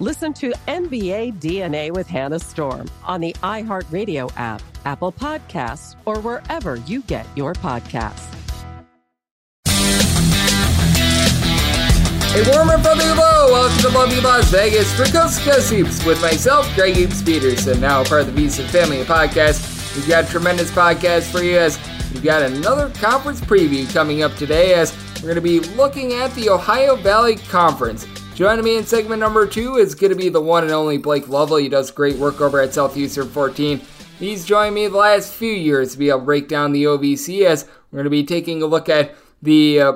Listen to NBA DNA with Hannah Storm on the iHeartRadio app, Apple Podcasts, or wherever you get your podcasts. A warmer from below. Welcome to lovely Las Vegas for Coast Coast with myself, Greg Hoops Peterson, now part of the VSiN Family Podcast. We've got a tremendous podcast for you as we've got another conference preview coming up today as we're going to be looking at the Ohio Valley Conference. Joining me in segment number two is going to be the one and only Blake Lovell. He does great work over at Southeastern 14. He's joined me the last few years to be able to break down the OVC as we're going to be taking a look at the uh,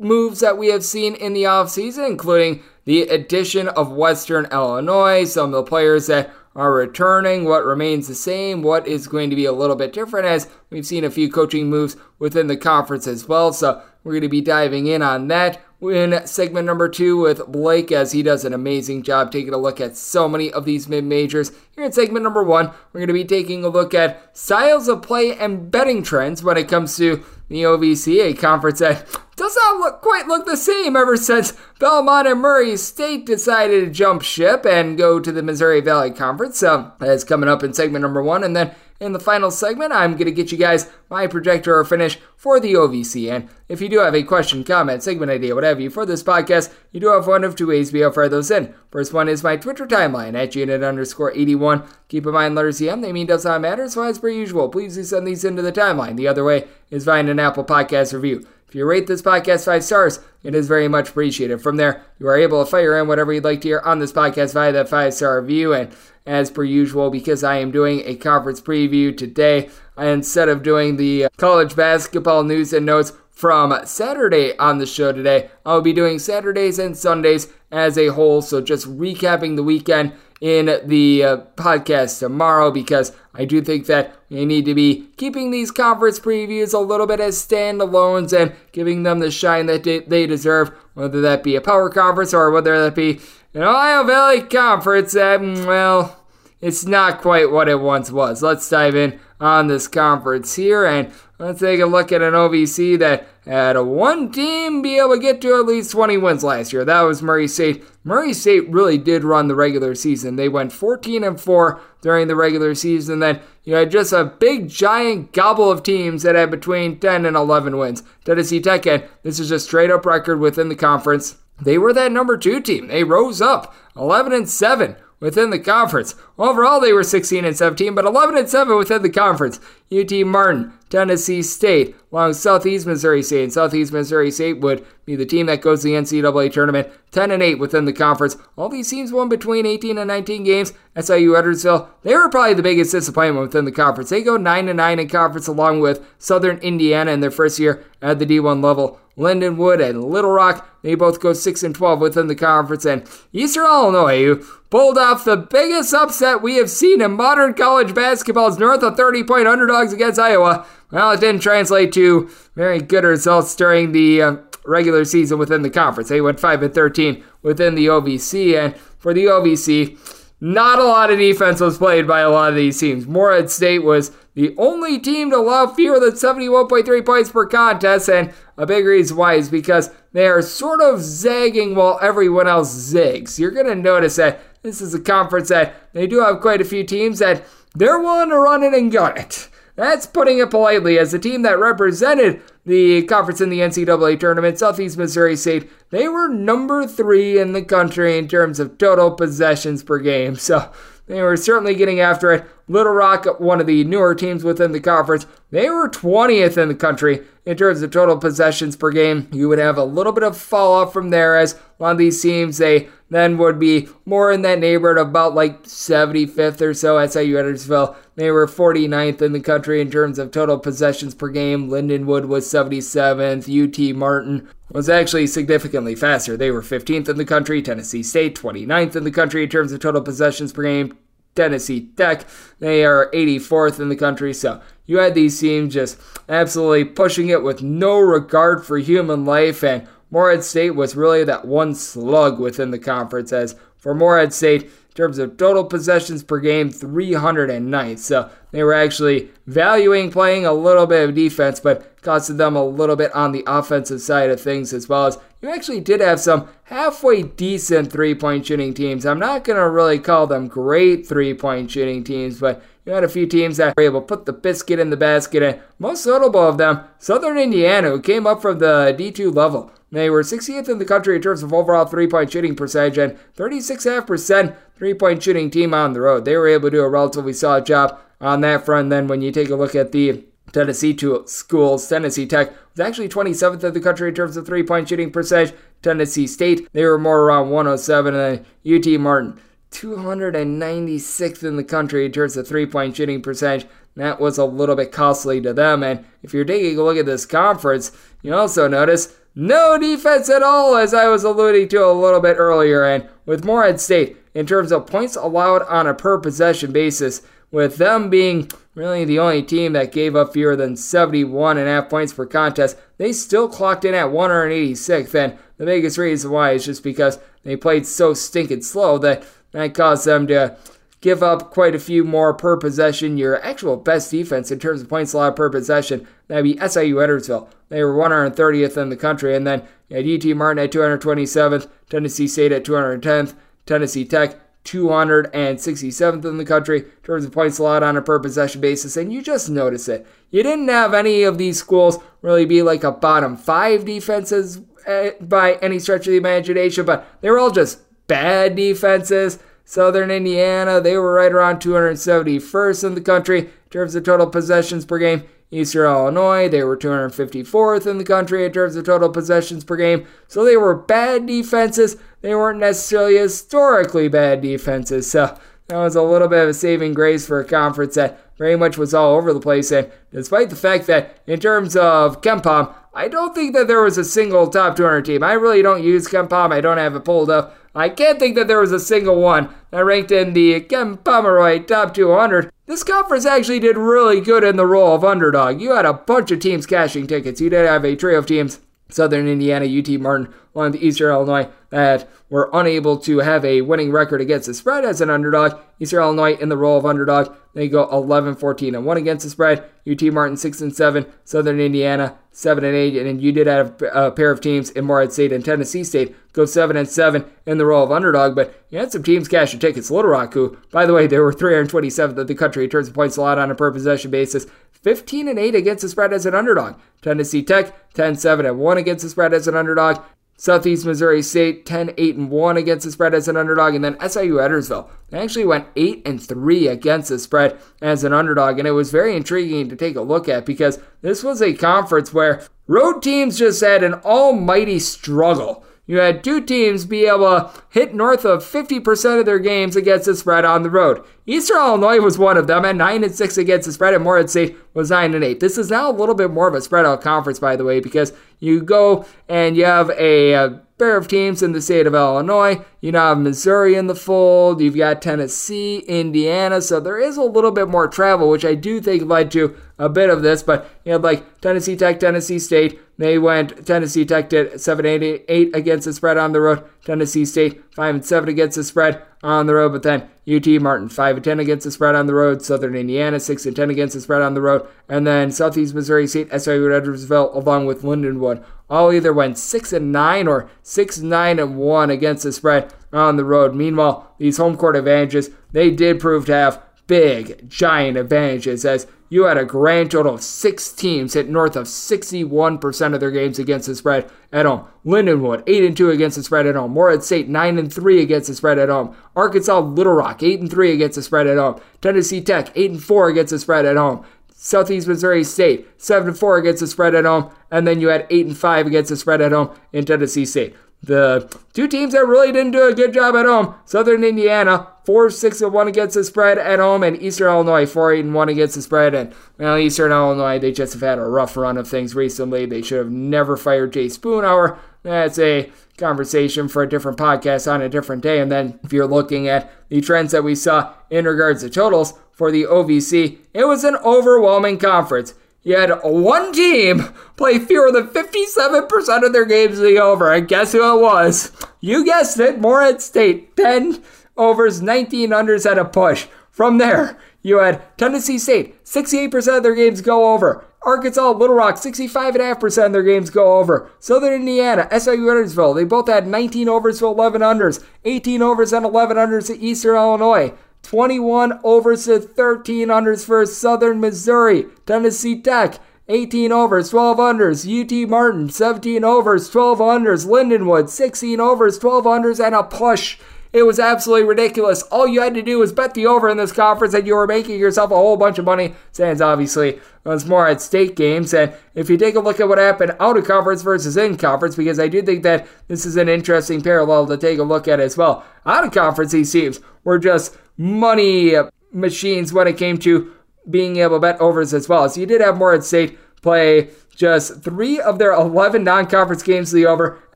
moves that we have seen in the offseason, including the addition of Western Illinois, some of the players that are returning, what remains the same, what is going to be a little bit different, as we've seen a few coaching moves within the conference as well. So we're going to be diving in on that in segment number two with Blake, as he does an amazing job taking a look at so many of these mid majors. Here in segment number one, we're going to be taking a look at styles of play and betting trends when it comes to the OVC, a conference that does not look quite look the same ever since Belmont and Murray State decided to jump ship and go to the Missouri Valley Conference. So that's coming up in segment number one, and then in the final segment, I'm going to get you guys my projector or finish for the OVC. And if you do have a question, comment, segment idea, whatever you for this podcast, you do have one of two ways to be able to fire those in. First one is my Twitter timeline at unit underscore 81. Keep in mind, letters EM, they mean does not matter. So as per usual, please do send these into the timeline. The other way is via an Apple Podcast review. If you rate this podcast five stars, it is very much appreciated. From there, you are able to fire in whatever you'd like to hear on this podcast via that five star review. And as per usual, because I am doing a conference preview today, instead of doing the college basketball news and notes from Saturday on the show today, I'll be doing Saturdays and Sundays as a whole. So just recapping the weekend in the uh, podcast tomorrow because I do think that we need to be keeping these conference previews a little bit as standalones and giving them the shine that they deserve, whether that be a power conference or whether that be an Ohio Valley Conference that, mm, well, it's not quite what it once was. Let's dive in on this conference here and let's take a look at an OVC that had one team be able to get to at least 20 wins last year. That was Murray State. Murray State really did run the regular season. They went 14 and 4 during the regular season. Then you had just a big giant gobble of teams that had between 10 and 11 wins. Tennessee Tech, this is a straight up record within the conference. They were that number two team. They rose up 11 and 7 within the conference. Overall, they were 16 and 17, but 11 and 7 within the conference. UT Martin, Tennessee State, along with Southeast Missouri State. And Southeast Missouri State would be the team that goes to the NCAA tournament, 10 and 8 within the conference. All these teams won between 18 and 19 games. SIU Edwardsville, they were probably the biggest disappointment within the conference. They go 9 and 9 in conference, along with Southern Indiana in their first year at the D1 level. Lindenwood and Little Rock, they both go 6 and 12 within the conference. And Eastern Illinois, who pulled off the biggest upset we have seen in modern college basketball's north of 30 point underdogs against Iowa. Well, it didn't translate to very good results during the uh, regular season within the conference. They went 5 and 13 within the OVC. And for the OVC, not a lot of defense was played by a lot of these teams. Morehead State was the only team to allow fewer than 71.3 points per contest, and a big reason why is because they are sort of zagging while everyone else zigs. You're going to notice that this is a conference that they do have quite a few teams that they're willing to run it and gun it. That's putting it politely, as the team that represented the conference in the NCAA tournament, Southeast Missouri State, they were number three in the country in terms of total possessions per game. So they were certainly getting after it. Little Rock, one of the newer teams within the conference, they were 20th in the country in terms of total possessions per game. You would have a little bit of fall off from there as lot of these teams, they then would be more in that neighborhood about like 75th or so. SIU Edwardsville, they were 49th in the country in terms of total possessions per game. Lindenwood was 77th. UT Martin was actually significantly faster. They were 15th in the country. Tennessee State, 29th in the country in terms of total possessions per game. Tennessee Tech, they are 84th in the country. So you had these teams just absolutely pushing it with no regard for human life. And Morehead State was really that one slug within the conference. As for Morehead State, in terms of total possessions per game, 309. So they were actually valuing playing a little bit of defense, but costed them a little bit on the offensive side of things as well as you actually did have some halfway decent three point shooting teams. I'm not going to really call them great three point shooting teams, but you had a few teams that were able to put the biscuit in the basket, and most notable of them, Southern Indiana, who came up from the D2 level. They were 60th in the country in terms of overall three point shooting percentage and 36.5% three point shooting team on the road. They were able to do a relatively solid job on that front. Then, when you take a look at the Tennessee two schools, Tennessee Tech was actually 27th in the country in terms of three point shooting percentage. Tennessee State, they were more around 107, and then UT Martin. 296th in the country in terms of three point shooting percentage. That was a little bit costly to them. And if you're taking a look at this conference, you also notice no defense at all, as I was alluding to a little bit earlier. And with Morehead State, in terms of points allowed on a per possession basis, with them being really the only team that gave up fewer than 71 and a half points per contest, they still clocked in at 186th. And the biggest reason why is just because they played so stinking slow that that caused them to give up quite a few more per possession. Your actual best defense in terms of points allowed per possession, that'd be SIU Edwardsville. They were 130th in the country. And then you had UT Martin at 227th, Tennessee State at 210th, Tennessee Tech 267th in the country in terms of points allowed on a per possession basis, and you just notice it. You didn't have any of these schools really be like a bottom five defenses eh, by any stretch of the imagination, but they were all just bad defenses. Southern Indiana, they were right around 271st in the country in terms of total possessions per game. Eastern Illinois, they were 254th in the country in terms of total possessions per game. So they were bad defenses. They weren't necessarily historically bad defenses. So that was a little bit of a saving grace for a conference that very much was all over the place. And despite the fact that, in terms of KenPom, I don't think that there was a single top 200 team. I really don't use KenPom. I don't have it pulled up. I can't think that there was a single one that ranked in the Ken Pomeroy top 200. This conference actually did really good in the role of underdog. You had a bunch of teams cashing tickets. You did have a trio of teams Southern Indiana, UT Martin, along with Eastern Illinois that were unable to have a winning record against the spread as an underdog. Eastern Illinois in the role of underdog. They go 11 14 and 1 against the spread. UT Martin 6 and 7. Southern Indiana 7 and 8. And then you did have a pair of teams in Morehead State and Tennessee State go 7 and 7 in the role of underdog. But you had some teams cash your tickets. Little Rock, who, by the way, they were 327th in the country in terms of points allowed on a per possession basis. 15 and 8 against the spread as an underdog. Tennessee Tech 10 7 and 1 against the spread as an underdog. Southeast Missouri State 10 8 and 1 against the spread as an underdog and then SIU Edwardsville they actually went 8 and 3 against the spread as an underdog and it was very intriguing to take a look at because this was a conference where road teams just had an almighty struggle you had two teams be able to hit north of 50% of their games against the spread on the road. Eastern Illinois was one of them at 9 and 6 against the spread, and Morehead State was 9 and 8. This is now a little bit more of a spread out conference, by the way, because you go and you have a, a pair of teams in the state of Illinois. You now have Missouri in the fold. You've got Tennessee, Indiana. So there is a little bit more travel, which I do think led to a bit of this. But you had like Tennessee Tech, Tennessee State. They went Tennessee Tech did 7 8, 8 against the spread on the road. Tennessee State 5 and 7 against the spread on the road. But then UT Martin 5 and 10 against the spread on the road. Southern Indiana 6 and 10 against the spread on the road. And then Southeast Missouri State, SIU Edwardsville, along with Lindenwood all either went 6 and 9 or 6 9 and 1 against the spread on the road. Meanwhile, these home court advantages, they did prove to have big, giant advantages as you had a grand total of six teams hit north of 61% of their games against the spread at home. Lindenwood, 8 and 2 against the spread at home. Morehead State, 9 and 3 against the spread at home. Arkansas Little Rock, 8 and 3 against the spread at home. Tennessee Tech, 8 and 4 against the spread at home. Southeast Missouri State, 7 and 4 against the spread at home. And then you had 8 and 5 against the spread at home in Tennessee State. The two teams that really didn't do a good job at home, Southern Indiana, 4 6 and 1 against the spread at home, and Eastern Illinois, 4 8 and 1 against the spread. And, well, Eastern Illinois, they just have had a rough run of things recently. They should have never fired Jay Spoonhour. That's a conversation for a different podcast on a different day. And then if you're looking at the trends that we saw in regards to totals for the OVC, it was an overwhelming conference. You had one team play fewer than 57% of their games in the over, and guess who it was? You guessed it, Morehead State. 10 overs, 19 unders at a push. From there, you had Tennessee State, 68% of their games go over. Arkansas, Little Rock, 65.5% of their games go over. Southern Indiana, SIU Edwardsville, they both had 19 overs to 11 unders, 18 overs and 11 unders to Eastern Illinois. 21 overs to 13 unders for Southern Missouri. Tennessee Tech, 18 overs, 12 unders. UT Martin, 17 overs, 12 unders. Lindenwood, 16 overs, 12 unders, and a push. It was absolutely ridiculous. All you had to do was bet the over in this conference, and you were making yourself a whole bunch of money. Sans obviously was Morehead State games. And if you take a look at what happened out of conference versus in conference, because I do think that this is an interesting parallel to take a look at as well. Out of conference, these teams were just money machines when it came to being able to bet overs as well. So you did have Morehead State play just three of their 11 non conference games to the over.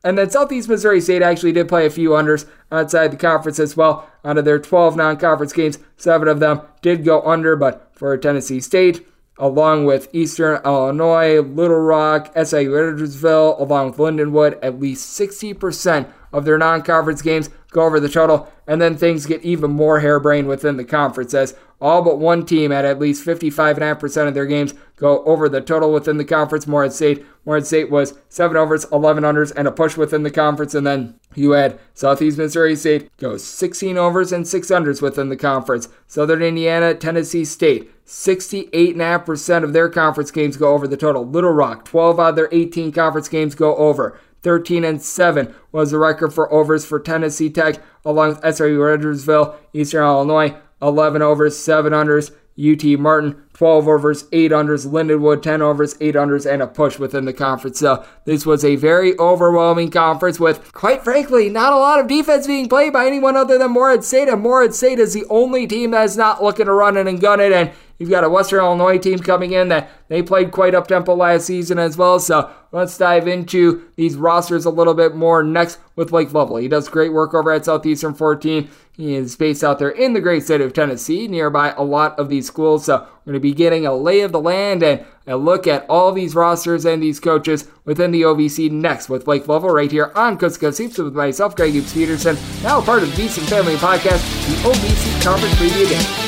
And then Southeast Missouri State actually did play a few unders outside the conference as well. Out of their 12 non conference games, seven of them did go under. But for Tennessee State, along with Eastern Illinois, Little Rock, SIU Edwardsville, along with Lindenwood, at least 60% of their non conference games go over the total, and then things get even more harebrained within the conference as all but one team at at least 55.5% of their games go over the total within the conference. Morehead State. Morehead State was 7 overs, 11 unders, and a push within the conference. And then you had Southeast Missouri State go 16 overs and 6 unders within the conference. Southern Indiana, Tennessee State, 68.5% of their conference games go over the total. Little Rock, 12 out of their 18 conference games go over. 13 and 7 was the record for overs for Tennessee Tech, along with SIU Edwardsville, Eastern Illinois, 11 overs, 7 unders. UT Martin, 12 overs, 8 unders. Lindenwood, 10 overs, 8 unders, and a push within the conference. So this was a very overwhelming conference with, quite frankly, not a lot of defense being played by anyone other than Morehead State. And Morehead State is the only team that is not looking to run it and gun it. And You've got a Western Illinois team coming in that they played quite up tempo last season as well. So let's dive into these rosters a little bit more next with Blake Lovell. He does great work over at Southeastern 14. He is based out there in the great state of Tennessee, nearby a lot of these schools. So we're going to be getting a lay of the land and a look at all these rosters and these coaches within the OVC next with Blake Lovell right here on Coast Coast with myself, Greg Hoops Peterson, now part of the VSiN Family Podcast, the OVC Conference Preview Day.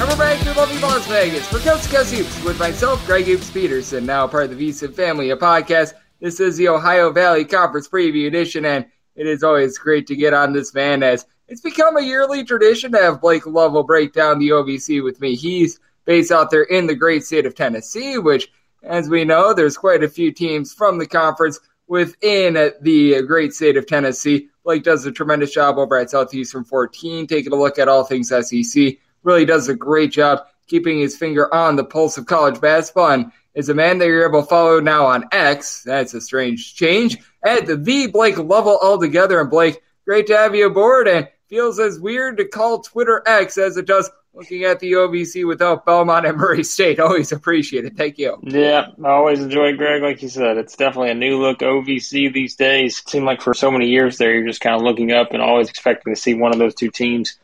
And we're back to lovely Las Vegas for Coast to Coast Hoops with myself, Greg Hoops Peterson, now part of the VSiN family of podcasts. This is the Ohio Valley Conference Preview Edition, and it is always great to get on this man as it's become a yearly tradition to have Blake Lovell break down the OVC with me. He's based out there in the great state of Tennessee, which, as we know, there's quite a few teams from the conference within the great state of Tennessee. Blake does a tremendous job over at Southeastern 14, taking a look at all things SEC really does a great job keeping his finger on the pulse of college basketball and is a man that you're able to follow now on X. That's a strange change. At the V Blake Lovell altogether. And Blake, great to have you aboard and feels as weird to call Twitter X as it does looking at the OVC without Belmont and Murray State. Always appreciate it. Thank you. Yeah, I always enjoy Greg. Like you said, it's definitely a new look OVC these days. It seemed like for so many years there, you're just kind of looking up and always expecting to see one of those two teams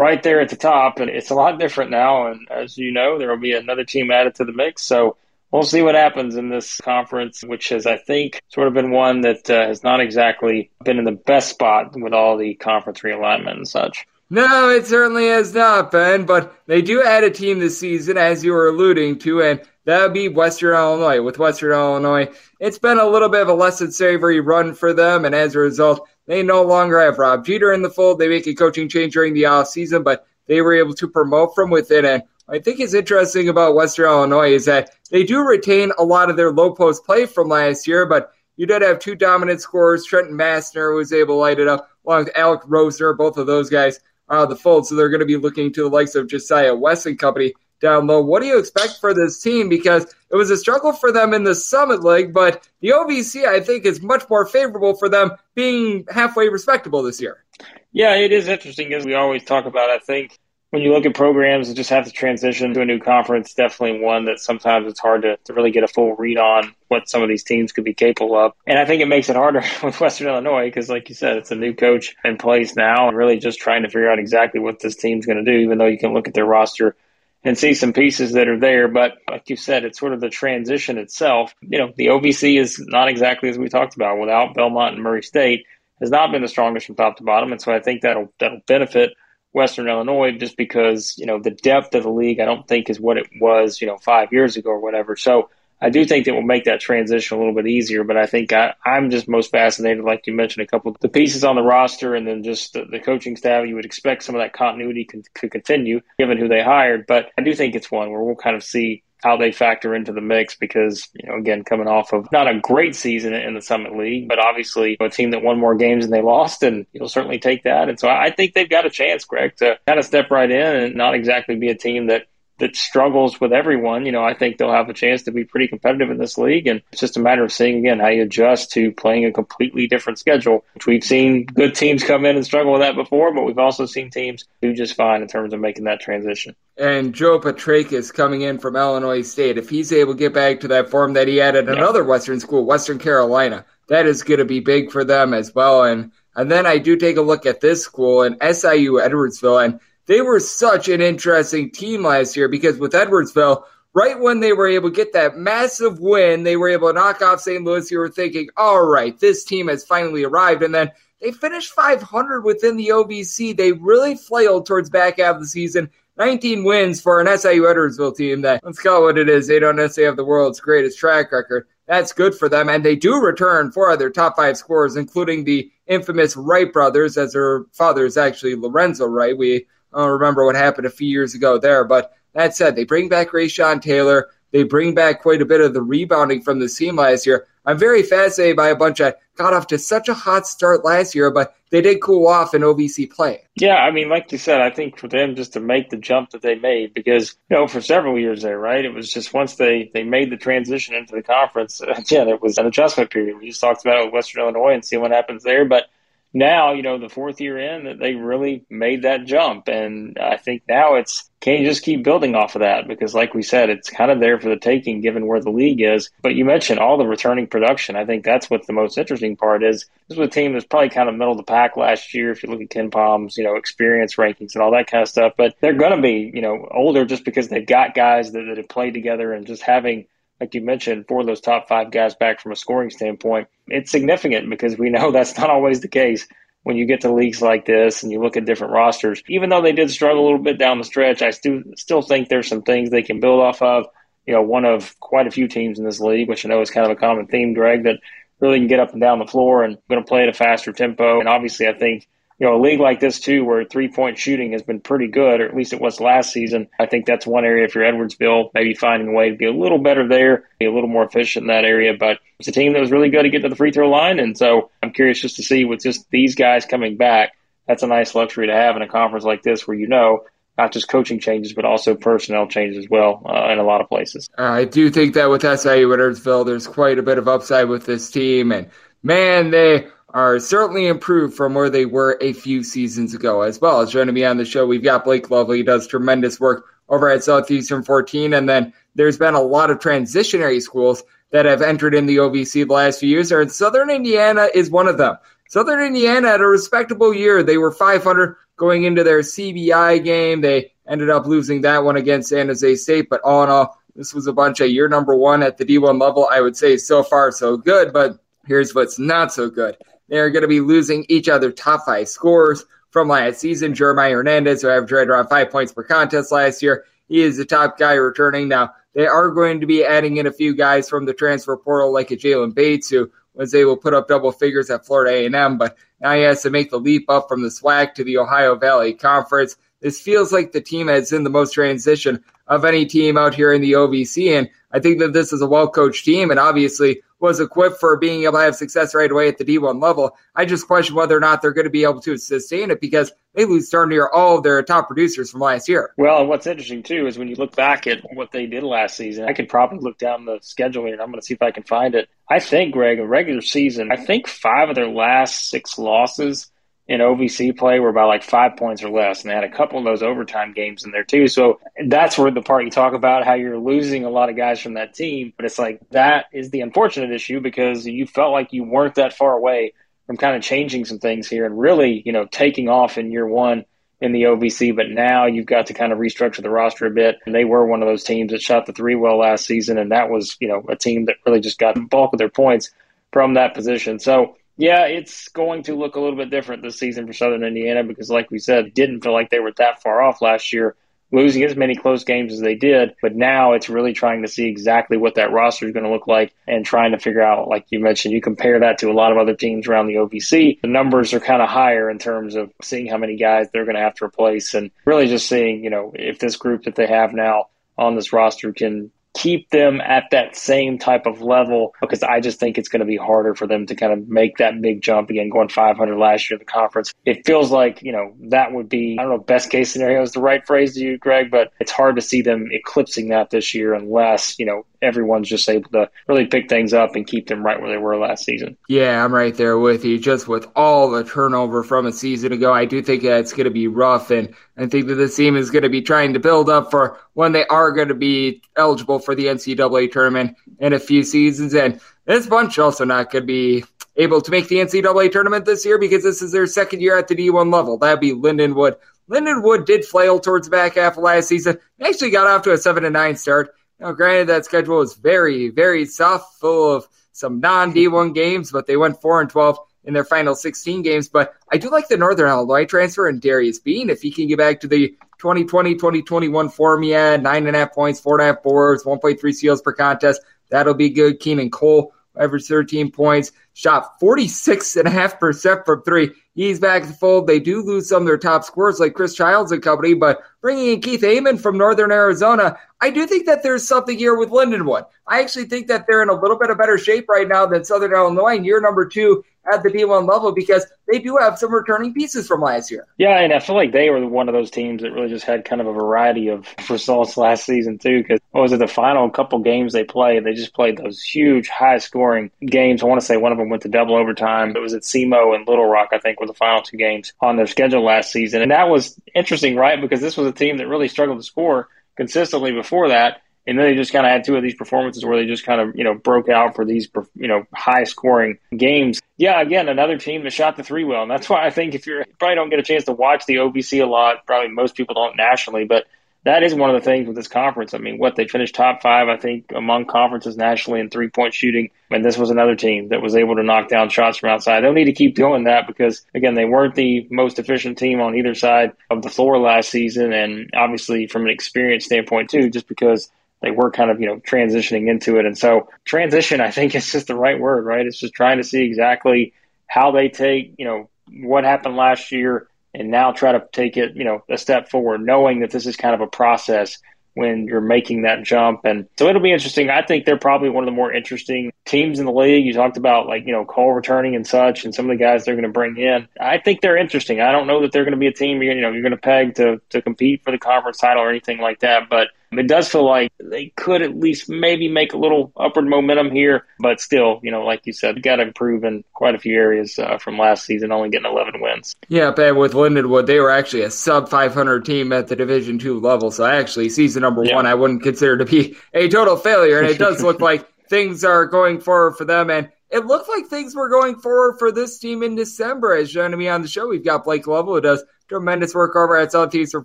right there at the top. And it's a lot different now. And as you know, there will be another team added to the mix. So we'll see what happens in this conference, which has, I think, sort of been one that uh, has not exactly been in the best spot with all the conference realignment and such. No, it certainly has not been, but they do add a team this season, as you were alluding to, and that would be Western Illinois. With Western Illinois, it's been a little bit of a less than savory run for them, and as a result, they no longer have Rob Jeter in the fold. They make a coaching change during the off season, but they were able to promote from within. And I think is interesting about Western Illinois is that they do retain a lot of their low post play from last year, but you did have two dominant scorers. Trenton Massner was able to light it up, along with Alec Rosner. Both of those guys are out of the fold, so they're going to be looking to the likes of Josiah West and Company down low. What do you expect for this team? Because it was a struggle for them in the Summit League, but the OVC, I think, is much more favorable for them being halfway respectable this year. Yeah, it is interesting, as we always talk about. I think when you look at programs that just have to transition to a new conference, definitely one that sometimes it's hard to, to really get a full read on what some of these teams could be capable of. And I think it makes it harder with Western Illinois because, like you said, it's a new coach in place now and really just trying to figure out exactly what this team's going to do, even though you can look at their roster and see some pieces that are there. But like you said, it's sort of the transition itself. You know, the OVC is not exactly as we talked about without Belmont and Murray State has not been the strongest from top to bottom, and so I think that'll that'll benefit Western Illinois just because you know the depth of the league I don't think is what it was you know five years ago or whatever. So I do think that will make that transition a little bit easier, but I think I, am just most fascinated, like you mentioned, a couple of the pieces on the roster and then just the, the coaching staff. You would expect some of that continuity can, could continue given who they hired, but I do think it's one where we'll kind of see how they factor into the mix because, you know, again, coming off of not a great season in the Summit League, but obviously a team that won more games than they lost, and you'll certainly take that. And so I think they've got a chance, Greg, to kind of step right in and not exactly be a team that that struggles with everyone, you know, I think they'll have a chance to be pretty competitive in this league. And it's just a matter of seeing again how you adjust to playing a completely different schedule, which we've seen good teams come in and struggle with that before, but we've also seen teams do just fine in terms of making that transition. And Joe Petrakis coming in from Illinois State, if he's able to get back to that form that he had at another Western school, Western Carolina, that is going to be big for them as well. And and then I do take a look at this school and SIU Edwardsville, and they were such an interesting team last year because with Edwardsville, right when they were able to get that massive win, they were able to knock off St. Louis. You were thinking, all right, this team has finally arrived. And then they finished 500 within the OVC. They really flailed towards back half of the season. 19 wins for an SIU Edwardsville team that, let's call it what it is, they don't necessarily have the world's greatest track record. That's good for them. And they do return four of their top five scorers, including the infamous Wright brothers, as their father is actually Lorenzo Wright. We I don't remember what happened a few years ago there. But that said, they bring back Ray'Sean Taylor. They bring back quite a bit of the rebounding from the team last year. I'm very fascinated by a bunch that got off to such a hot start last year, but they did cool off in OVC play. Yeah, I mean, like you said, I think for them just to make the jump that they made, because you know, for several years there, right, it was just once they they made the transition into the conference, yeah, there was an adjustment period. We just talked about it Western Illinois and see what happens there, but now, you know, the fourth year in, that they really made that jump. And I think now it's can you just keep building off of that? Because, like we said, it's kind of there for the taking given where the league is. But you mentioned all the returning production. I think that's what the most interesting part is. This was a team that's probably kind of middle of the pack last year if you look at KenPom's, you know, experience rankings and all that kind of stuff. But they're going to be, you know, older just because they've got guys that, that have played together and just having like you mentioned, four of those top five guys back from a scoring standpoint, it's significant because we know that's not always the case when you get to leagues like this and you look at different rosters. Even though they did struggle a little bit down the stretch, I still still think there's some things they can build off of. You know, one of quite a few teams in this league, which I know is kind of a common theme, Greg, that really can get up and down the floor and going to play at a faster tempo. And obviously, I think you know, a league like this too, where three point shooting has been pretty good, or at least it was last season. I think that's one area if you're Edwardsville, maybe finding a way to be a little better there, be a little more efficient in that area. But it's a team that was really good to get to the free throw line, and so I'm curious just to see with just these guys coming back. That's a nice luxury to have in a conference like this, where you know not just coaching changes, but also personnel changes as well uh, in a lot of places. I do think that with SIU Edwardsville, there's quite a bit of upside with this team, and man, they are certainly improved from where they were a few seasons ago as well. As joining me on the show, we've got Blake Lovell, he does tremendous work over at Southeastern 14. And then there's been a lot of transitionary schools that have entered in the OVC the last few years, and Southern Indiana is one of them. Southern Indiana had a respectable year. They were 500 going into their CBI game. They ended up losing that one against San Jose State, but all in all, this was a bunch of year number one at the D1 level. I would say so far so good, but here's what's not so good. They're going to be losing each other top five scores from last season. Jeremiah Hernandez, who averaged right around five points per contest last year, he is the top guy returning. Now, they are going to be adding in a few guys from the transfer portal, like a Jalen Bates, who was able to put up double figures at Florida A&M, but now he has to make the leap up from the SWAC to the Ohio Valley Conference. This feels like the team has in the most transition of any team out here in the OVC, and I think that this is a well-coached team, and obviously was equipped for being able to have success right away at the D1 level. I just question whether or not they're going to be able to sustain it because they lose darn near all of their top producers from last year. Well, what's interesting too is when you look back at what they did last season, I could probably look down the schedule here and I'm going to see if I can find it. I think, Greg, a regular season, I think five of their last six losses in OVC play were by like five points or less, and they had a couple of those overtime games in there too. So that's where the part you talk about how you're losing a lot of guys from that team, but it's like that is the unfortunate issue because you felt like you weren't that far away from kind of changing some things here and really, you know, taking off in year one in the OVC, but now you've got to kind of restructure the roster a bit. And they were one of those teams that shot the three well last season, and that was, you know, a team that really just got the bulk of their points from that position. So yeah, it's going to look a little bit different this season for Southern Indiana because, like we said, didn't feel like they were that far off last year, losing as many close games as they did. But now it's really trying to see exactly what that roster is going to look like and trying to figure out, like you mentioned, you compare that to a lot of other teams around the OVC. The numbers are kind of higher in terms of seeing how many guys they're going to have to replace and really just seeing, you know, if this group that they have now on this roster can keep them at that same type of level because I just think it's going to be harder for them to kind of make that big jump again, going 500 last year in the conference. It feels like, you know, that would be, I don't know, best case scenario is the right phrase to you, Greg, but it's hard to see them eclipsing that this year unless, you know, everyone's just able to really pick things up and keep them right where they were last season. Yeah, I'm right there with you. Just with all the turnover from a season ago, I do think that's going to be rough. And I think that this team is going to be trying to build up for when they are going to be eligible for the NCAA tournament in a few seasons. And this bunch also not going to be able to make the NCAA tournament this year because this is their second year at the D1 level. That'd be Lindenwood. Lindenwood did flail towards the back half of last season. They actually got off to a seven and nine start. Now, granted, that schedule was very, very soft, full of some non D1 games, but they went four and twelve in their final 16 games. But I do like the Northern Illinois transfer and Darius Bean. If he can get back to the 2020 2021 form had, nine and a half points, four and a half boards, 1.3 steals per contest, that'll be good. Keenon Cole averaged 13 points, shot 46.5% from three. He's back to the fold. They do lose some of their top scorers like Chris Childs and company, but bringing in Keith Amon from Northern Arizona, I do think that there's something here with Lindenwood. I actually think that they're in a little bit of better shape right now than Southern Illinois in year number two at the D1 level because they do have some returning pieces from last year. Yeah, and I feel like they were one of those teams that really just had kind of a variety of results last season too. Because what was it, the final couple games they played? They just played those huge, high-scoring games. I want to say one of them went to double overtime. It was at SEMO and Little Rock, I think, were the final two games on their schedule last season, and that was interesting, right? Because this was a team that really struggled to score consistently before that and then they just kind of had two of these performances where they just kind of, you know, broke out for these, you know, high scoring games. Yeah, again, another team that shot the three well. And that's why I think if you're, you probably don't get a chance to watch the OVC a lot, probably most people don't nationally, but that is one of the things with this conference. I mean, what they finished top five, I think, among conferences nationally in three point shooting. And this was another team that was able to knock down shots from outside. They'll need to keep doing that because, again, they weren't the most efficient team on either side of the floor last season. And obviously, from an experience standpoint, too, just because they were kind of you know transitioning into it. And so transition i think is just the right word right? It's just trying to see exactly how they take you know what happened last year and now try to take it you know a step forward knowing that this is kind of a process when you're making that jump. And so it'll be interesting. I think they're probably one of the more interesting teams in the league. You talked about like you know cole returning and such and some of the guys they're going to bring in. I think they're interesting. I don't know that they're going to be a team you're, you know you're going to peg to to compete for the conference title or anything like that but it does feel like they could at least maybe make a little upward momentum here, but still, you know, like you said, got to improve in quite a few areas uh, from last season, only getting 11 wins. Yeah, but with Lindenwood, they were actually a sub 500 team at the Division two level. So actually, season number yeah. one, I wouldn't consider to be a total failure, and it does look like things are going forward for them. And it looked like things were going forward for this team in December. As joining me on the show, we've got Blake Lovell, who does tremendous work over at South for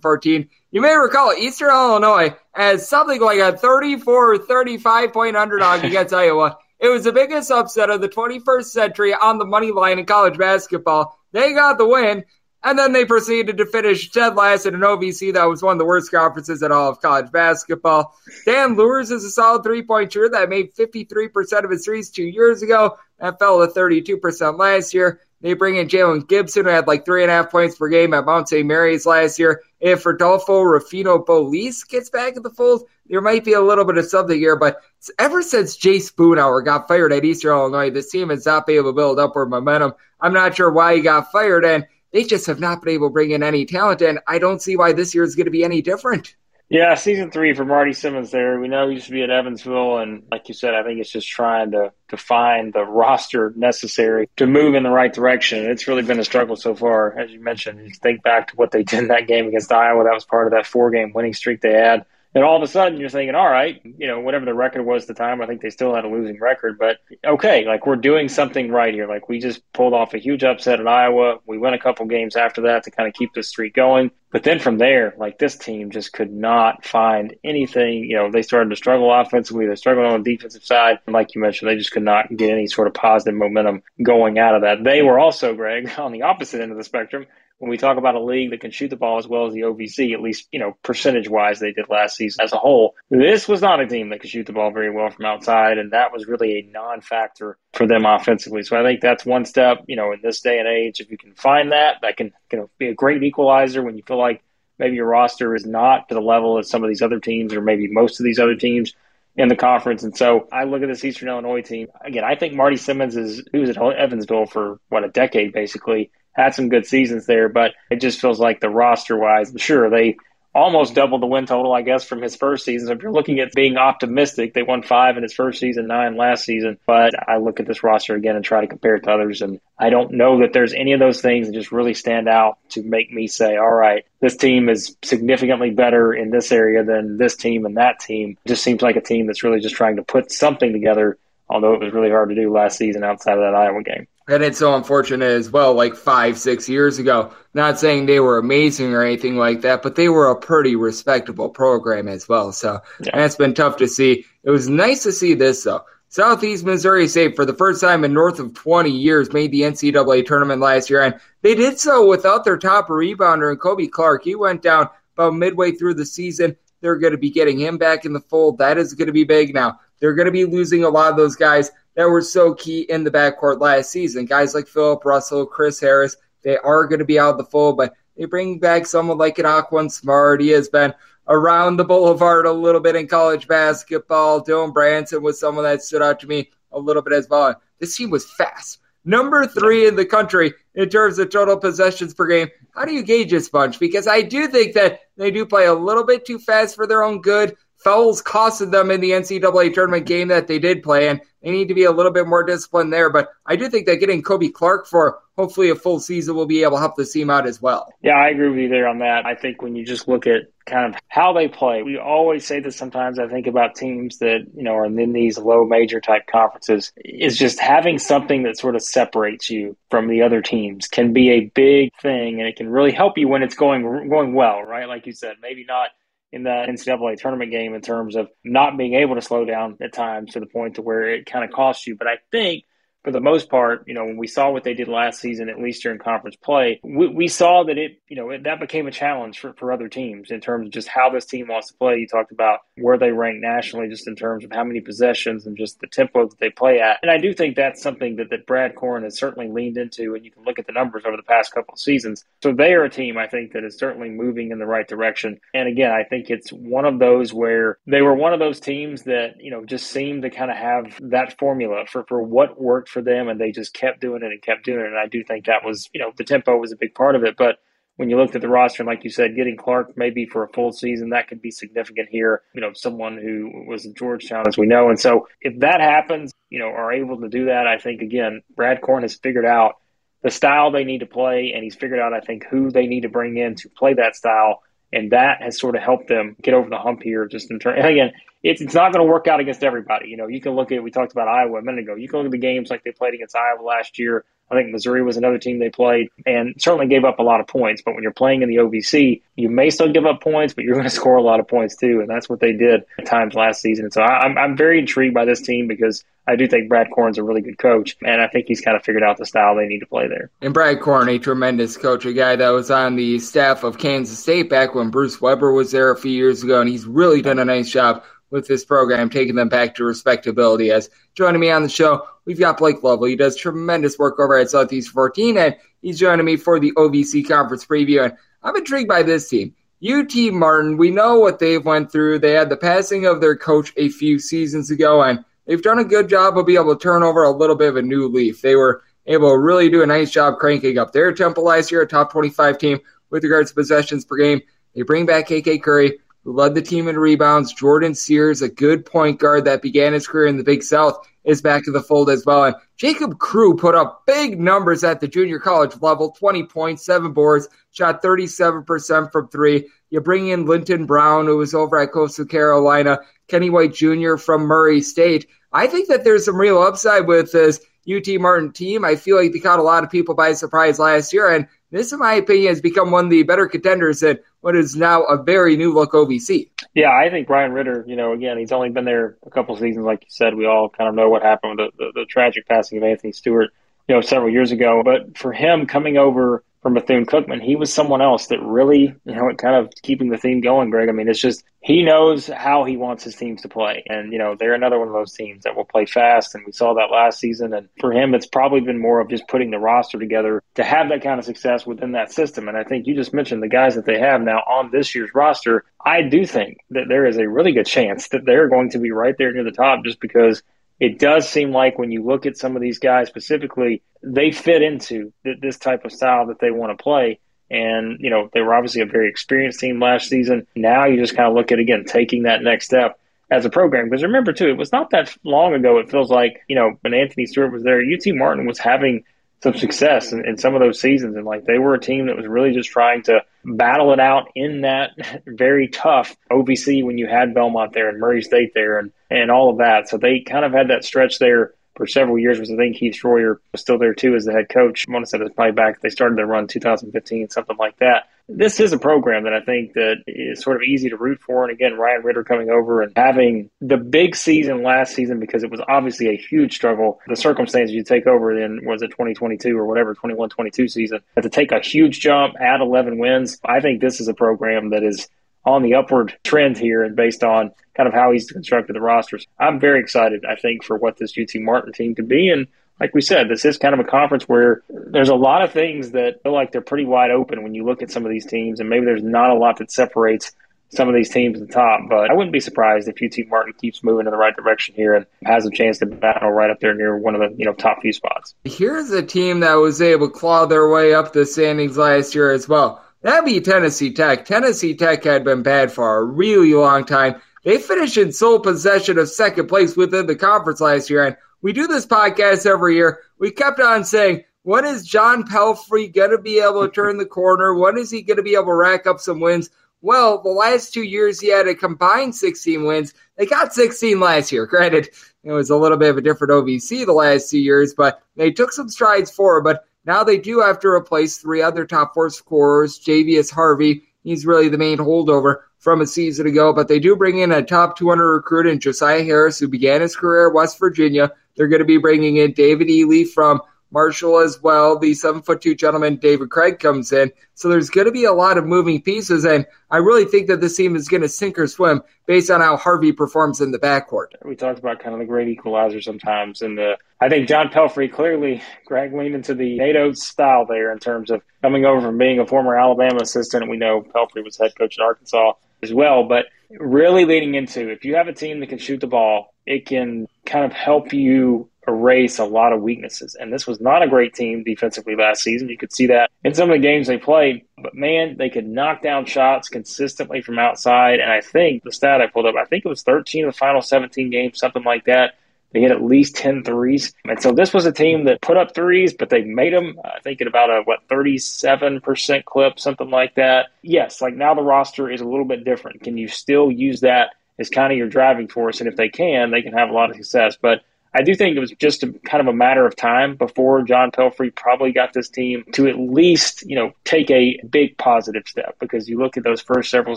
14. You may recall Eastern Illinois as something like a 34 35 point underdog against Iowa. It was the biggest upset of the 21st century on the money line in college basketball. They got the win, and then they proceeded to finish dead last in an OVC that was one of the worst conferences in all of college basketball. Dan Luers is a solid three point shooter that made 53% of his threes two years ago. That fell to 32% last year. They bring in Jalen Gibson, who had like three and a half points per game at Mount St. Mary's last year. If Rodolfo Rufino Bolis gets back in the fold, there might be a little bit of something here. But ever since Jay Spoonhour got fired at Eastern Illinois, this team has not been able to build upward momentum. I'm not sure why he got fired, and they just have not been able to bring in any talent. And I don't see why this year is going to be any different. Yeah, season three for Marty Simmons there. We know he used to be at Evansville, and like you said, I think it's just trying to, to find the roster necessary to move in the right direction. It's really been a struggle so far. As you mentioned, you think back to what they did in that game against Iowa. That was part of that four game winning streak they had. And all of a sudden, you're thinking, all right, you know, whatever the record was at the time, I think they still had a losing record, but okay, like we're doing something right here. Like we just pulled off a huge upset at Iowa. We went a couple games after that to kind of keep the streak going. But then from there, like this team just could not find anything. You know, they started to struggle offensively. They struggled on the defensive side. And like you mentioned, they just could not get any sort of positive momentum going out of that. They were also, Greg, on the opposite end of the spectrum when we talk about a league that can shoot the ball as well as the OVC, at least, you know, percentage wise, they did last season as a whole. This was not a team that could shoot the ball very well from outside, and that was really a non factor for them offensively. So I think that's one step, you know, in this day and age, if you can find that, that can be a great equalizer when you feel like maybe your roster is not to the level of some of these other teams or maybe most of these other teams in the conference. And so I look at this Eastern Illinois team. Again, I think Marty Simmons is, who was at Evansville for, what, a decade basically, had some good seasons there, but it just feels like the roster wise, sure, they almost double the win total, I guess, from his first season. So if you're looking at being optimistic, they won five in his first season, nine last season. But I look at this roster again and try to compare it to others, and I don't know that there's any of those things that just really stand out to make me say, all right, this team is significantly better in this area than this team and that team. It just seems like a team that's really just trying to put something together, although it was really hard to do last season outside of that Iowa game. And it's so unfortunate as well, like five, six years ago. Not saying they were amazing or anything like that, but they were a pretty respectable program as well. So yeah. that's been tough to see. It was nice to see this, though. Southeast Missouri State, for the first time in north of 20 years, made the NCAA tournament last year, and they did so without their top rebounder, and Kobe Clark. He went down about midway through the season. They're going to be getting him back in the fold. That is going to be big now. They're going to be losing a lot of those guys that were so key in the backcourt last season. Guys like Philip Russell, Chris Harris, they are going to be out of the fold, but they bring back someone like an Aquan Smart. He has been around the boulevard a little bit in college basketball. Dylan Branson was someone that stood out to me a little bit as well. This team was fast. Number three in the country in terms of total possessions per game. How do you gauge this bunch? Because I do think that they do play a little bit too fast for their own good. Fouls costed them in the NCAA tournament game that they did play, and they need to be a little bit more disciplined there. But I do think that getting Kobe Clark for hopefully a full season will be able to help the team out as well. Yeah, I agree with you there on that. I think when you just look at kind of how they play, we always say this sometimes. I think about teams that, you know, are in these low major type conferences, is just having something that sort of separates you from the other teams can be a big thing and it can really help you when it's going going well, right? Like you said, maybe not in the NCAA tournament game in terms of not being able to slow down at times to the point to where it kind of costs you. But I think for the most part, you know, when we saw what they did last season, at least during conference play, we, we saw that it, you know, it, that became a challenge for, for other teams in terms of just how this team wants to play. You talked about where they rank nationally, just in terms of how many possessions and just the tempo that they play at. And I do think that's something that, that Brad Korn has certainly leaned into, and you can look at the numbers over the past couple of seasons. So they are a team, I think, that is certainly moving in the right direction. And again, I think it's one of those where they were one of those teams that, you know, just seemed to kind of have that formula for, for what worked for them, and they just kept doing it and kept doing it. And I do think that was, you know, the tempo was a big part of it. But when you looked at the roster, and like you said, getting Clark maybe for a full season, that could be significant here. You know, someone who was in Georgetown, as we know. And so if that happens, you know, are able to do that, I think, again, Brad Korn has figured out the style they need to play, and he's figured out, I think, who they need to bring in to play that style. And that has sort of helped them get over the hump here, just in. And again, it's, it's not going to work out against everybody. You know, you can look at, we talked about Iowa a minute ago. You can look at the games like they played against Iowa last year. I think Missouri was another team they played and certainly gave up a lot of points. But when you're playing in the OVC, you may still give up points, but you're going to score a lot of points too. And that's what they did at times last season. So I'm, I'm very intrigued by this team because I do think Brad Korn's a really good coach. And I think he's kind of figured out the style they need to play there. And Brad Korn, a tremendous coach, a guy that was on the staff of Kansas State back when Bruce Weber was there a few years ago. And he's really done a nice job with this program, taking them back to respectability. As joining me on the show, we've got Blake Lovell. He does tremendous work over at Southeast 14, and he's joining me for the OVC conference preview. And I'm intrigued by this team. UT Martin, we know what they've went through. They had the passing of their coach a few seasons ago, and they've done a good job of being able to turn over a little bit of a new leaf. They were able to really do a nice job cranking up their tempo last year, a top 25 team with regards to possessions per game. They bring back KK Curry who led the team in rebounds. Jordan Sears, a good point guard that began his career in the Big South, is back in the fold as well. And Jacob Crew put up big numbers at the junior college level 20 points, seven boards, shot 37% from three. You bring in Linton Brown, who was over at Coastal Carolina, Kenny White Jr. from Murray State. I think that there's some real upside with this UT Martin team. I feel like they caught a lot of people by surprise last year, and this, in my opinion, has become one of the better contenders in what is now a very new look OVC. Yeah, I think Ryan Ritter, you know, again, he's only been there a couple seasons, like you said. We all kind of know what happened with the, the, the tragic passing of Anthony Stewart, you know, several years ago. But for him coming over for Bethune Cookman, he was someone else that really, you know, kind of keeping the theme going, Greg. I mean, it's just he knows how he wants his teams to play. And, you know, they're another one of those teams that will play fast. And we saw that last season. And for him, it's probably been more of just putting the roster together to have that kind of success within that system. And I think you just mentioned the guys that they have now on this year's roster. I do think that there is a really good chance that they're going to be right there near the top just because it does seem like when you look at some of these guys specifically, they fit into th- this type of style that they want to play. And, you know, they were obviously a very experienced team last season. Now you just kind of look at, again, taking that next step as a program. Because remember, too, it was not that long ago, it feels like, you know, when Anthony Stewart was there, UT Martin was having some success in, in, some of those seasons. And like they were a team that was really just trying to battle it out in that very tough OVC when you had Belmont there and Murray State there and, and all of that. So they kind of had that stretch there for several years, which I think Heath Schroyer was still there too as the head coach. I want to say was probably back, they started their run 2015, something like that this is a program that I think that is sort of easy to root for. And again, Ryan Ritter coming over and having the big season last season because it was obviously a huge struggle. The circumstances you take over then was it 2022 or whatever, 21 22 season. But to take a huge jump, add 11 wins, I think this is a program that is on the upward trend here and based on kind of how he's constructed the rosters. I'm very excited, I think, for what this UT Martin team could be. And like we said, this is kind of a conference where there's a lot of things that feel like they're pretty wide open when you look at some of these teams, and maybe there's not a lot that separates some of these teams at the top. But I wouldn't be surprised if UT Martin keeps moving in the right direction here and has a chance to battle right up there near one of the you know top few spots. Here's a team that was able to claw their way up the standings last year as well. That'd be Tennessee Tech. Tennessee Tech had been bad for a really long time. They finished in sole possession of second place within the conference last year, and we do this podcast every year. We kept on saying, when is John Pelphrey going to be able to turn the corner? When is he going to be able to rack up some wins? Well, the last two years he had a combined 16 wins. They got 16 last year. Granted, it was a little bit of a different OVC the last two years, but they took some strides forward. But now they do have to replace three other top four scorers. Javius Harvey, he's really the main holdover from a season ago, but they do bring in a top 200 recruit in Josiah Harris, who began his career at West Virginia. They're going to be bringing in David Ely from Marshall as well. The seven foot two gentleman, David Craig, comes in. So there's going to be a lot of moving pieces. And I really think that this team is going to sink or swim based on how Harvey performs in the backcourt. We talked about kind of the great equalizer sometimes. And the, I think John Pelphrey clearly, Greg leaned into the Nate Oats style there in terms of coming over from being a former Alabama assistant. We know Pelphrey was head coach at Arkansas as well. But really leading into if you have a team that can shoot the ball, it can kind of help you erase a lot of weaknesses. And this was not a great team defensively last season. You could see that in some of the games they played. But man, they could knock down shots consistently from outside. And I think the stat I pulled up, I think it was 13 of the final 17 games, something like that. They hit at least 10 threes. And so this was a team that put up threes, but they made them, I think, at about a, what, 37% clip, something like that. Yes, like now the roster is a little bit different. Can you still use that as kind of your driving force? And if they can, they can have a lot of success. But I do think it was just a, kind of a matter of time before John Pelphrey probably got this team to at least, you know, take a big positive step because you look at those first several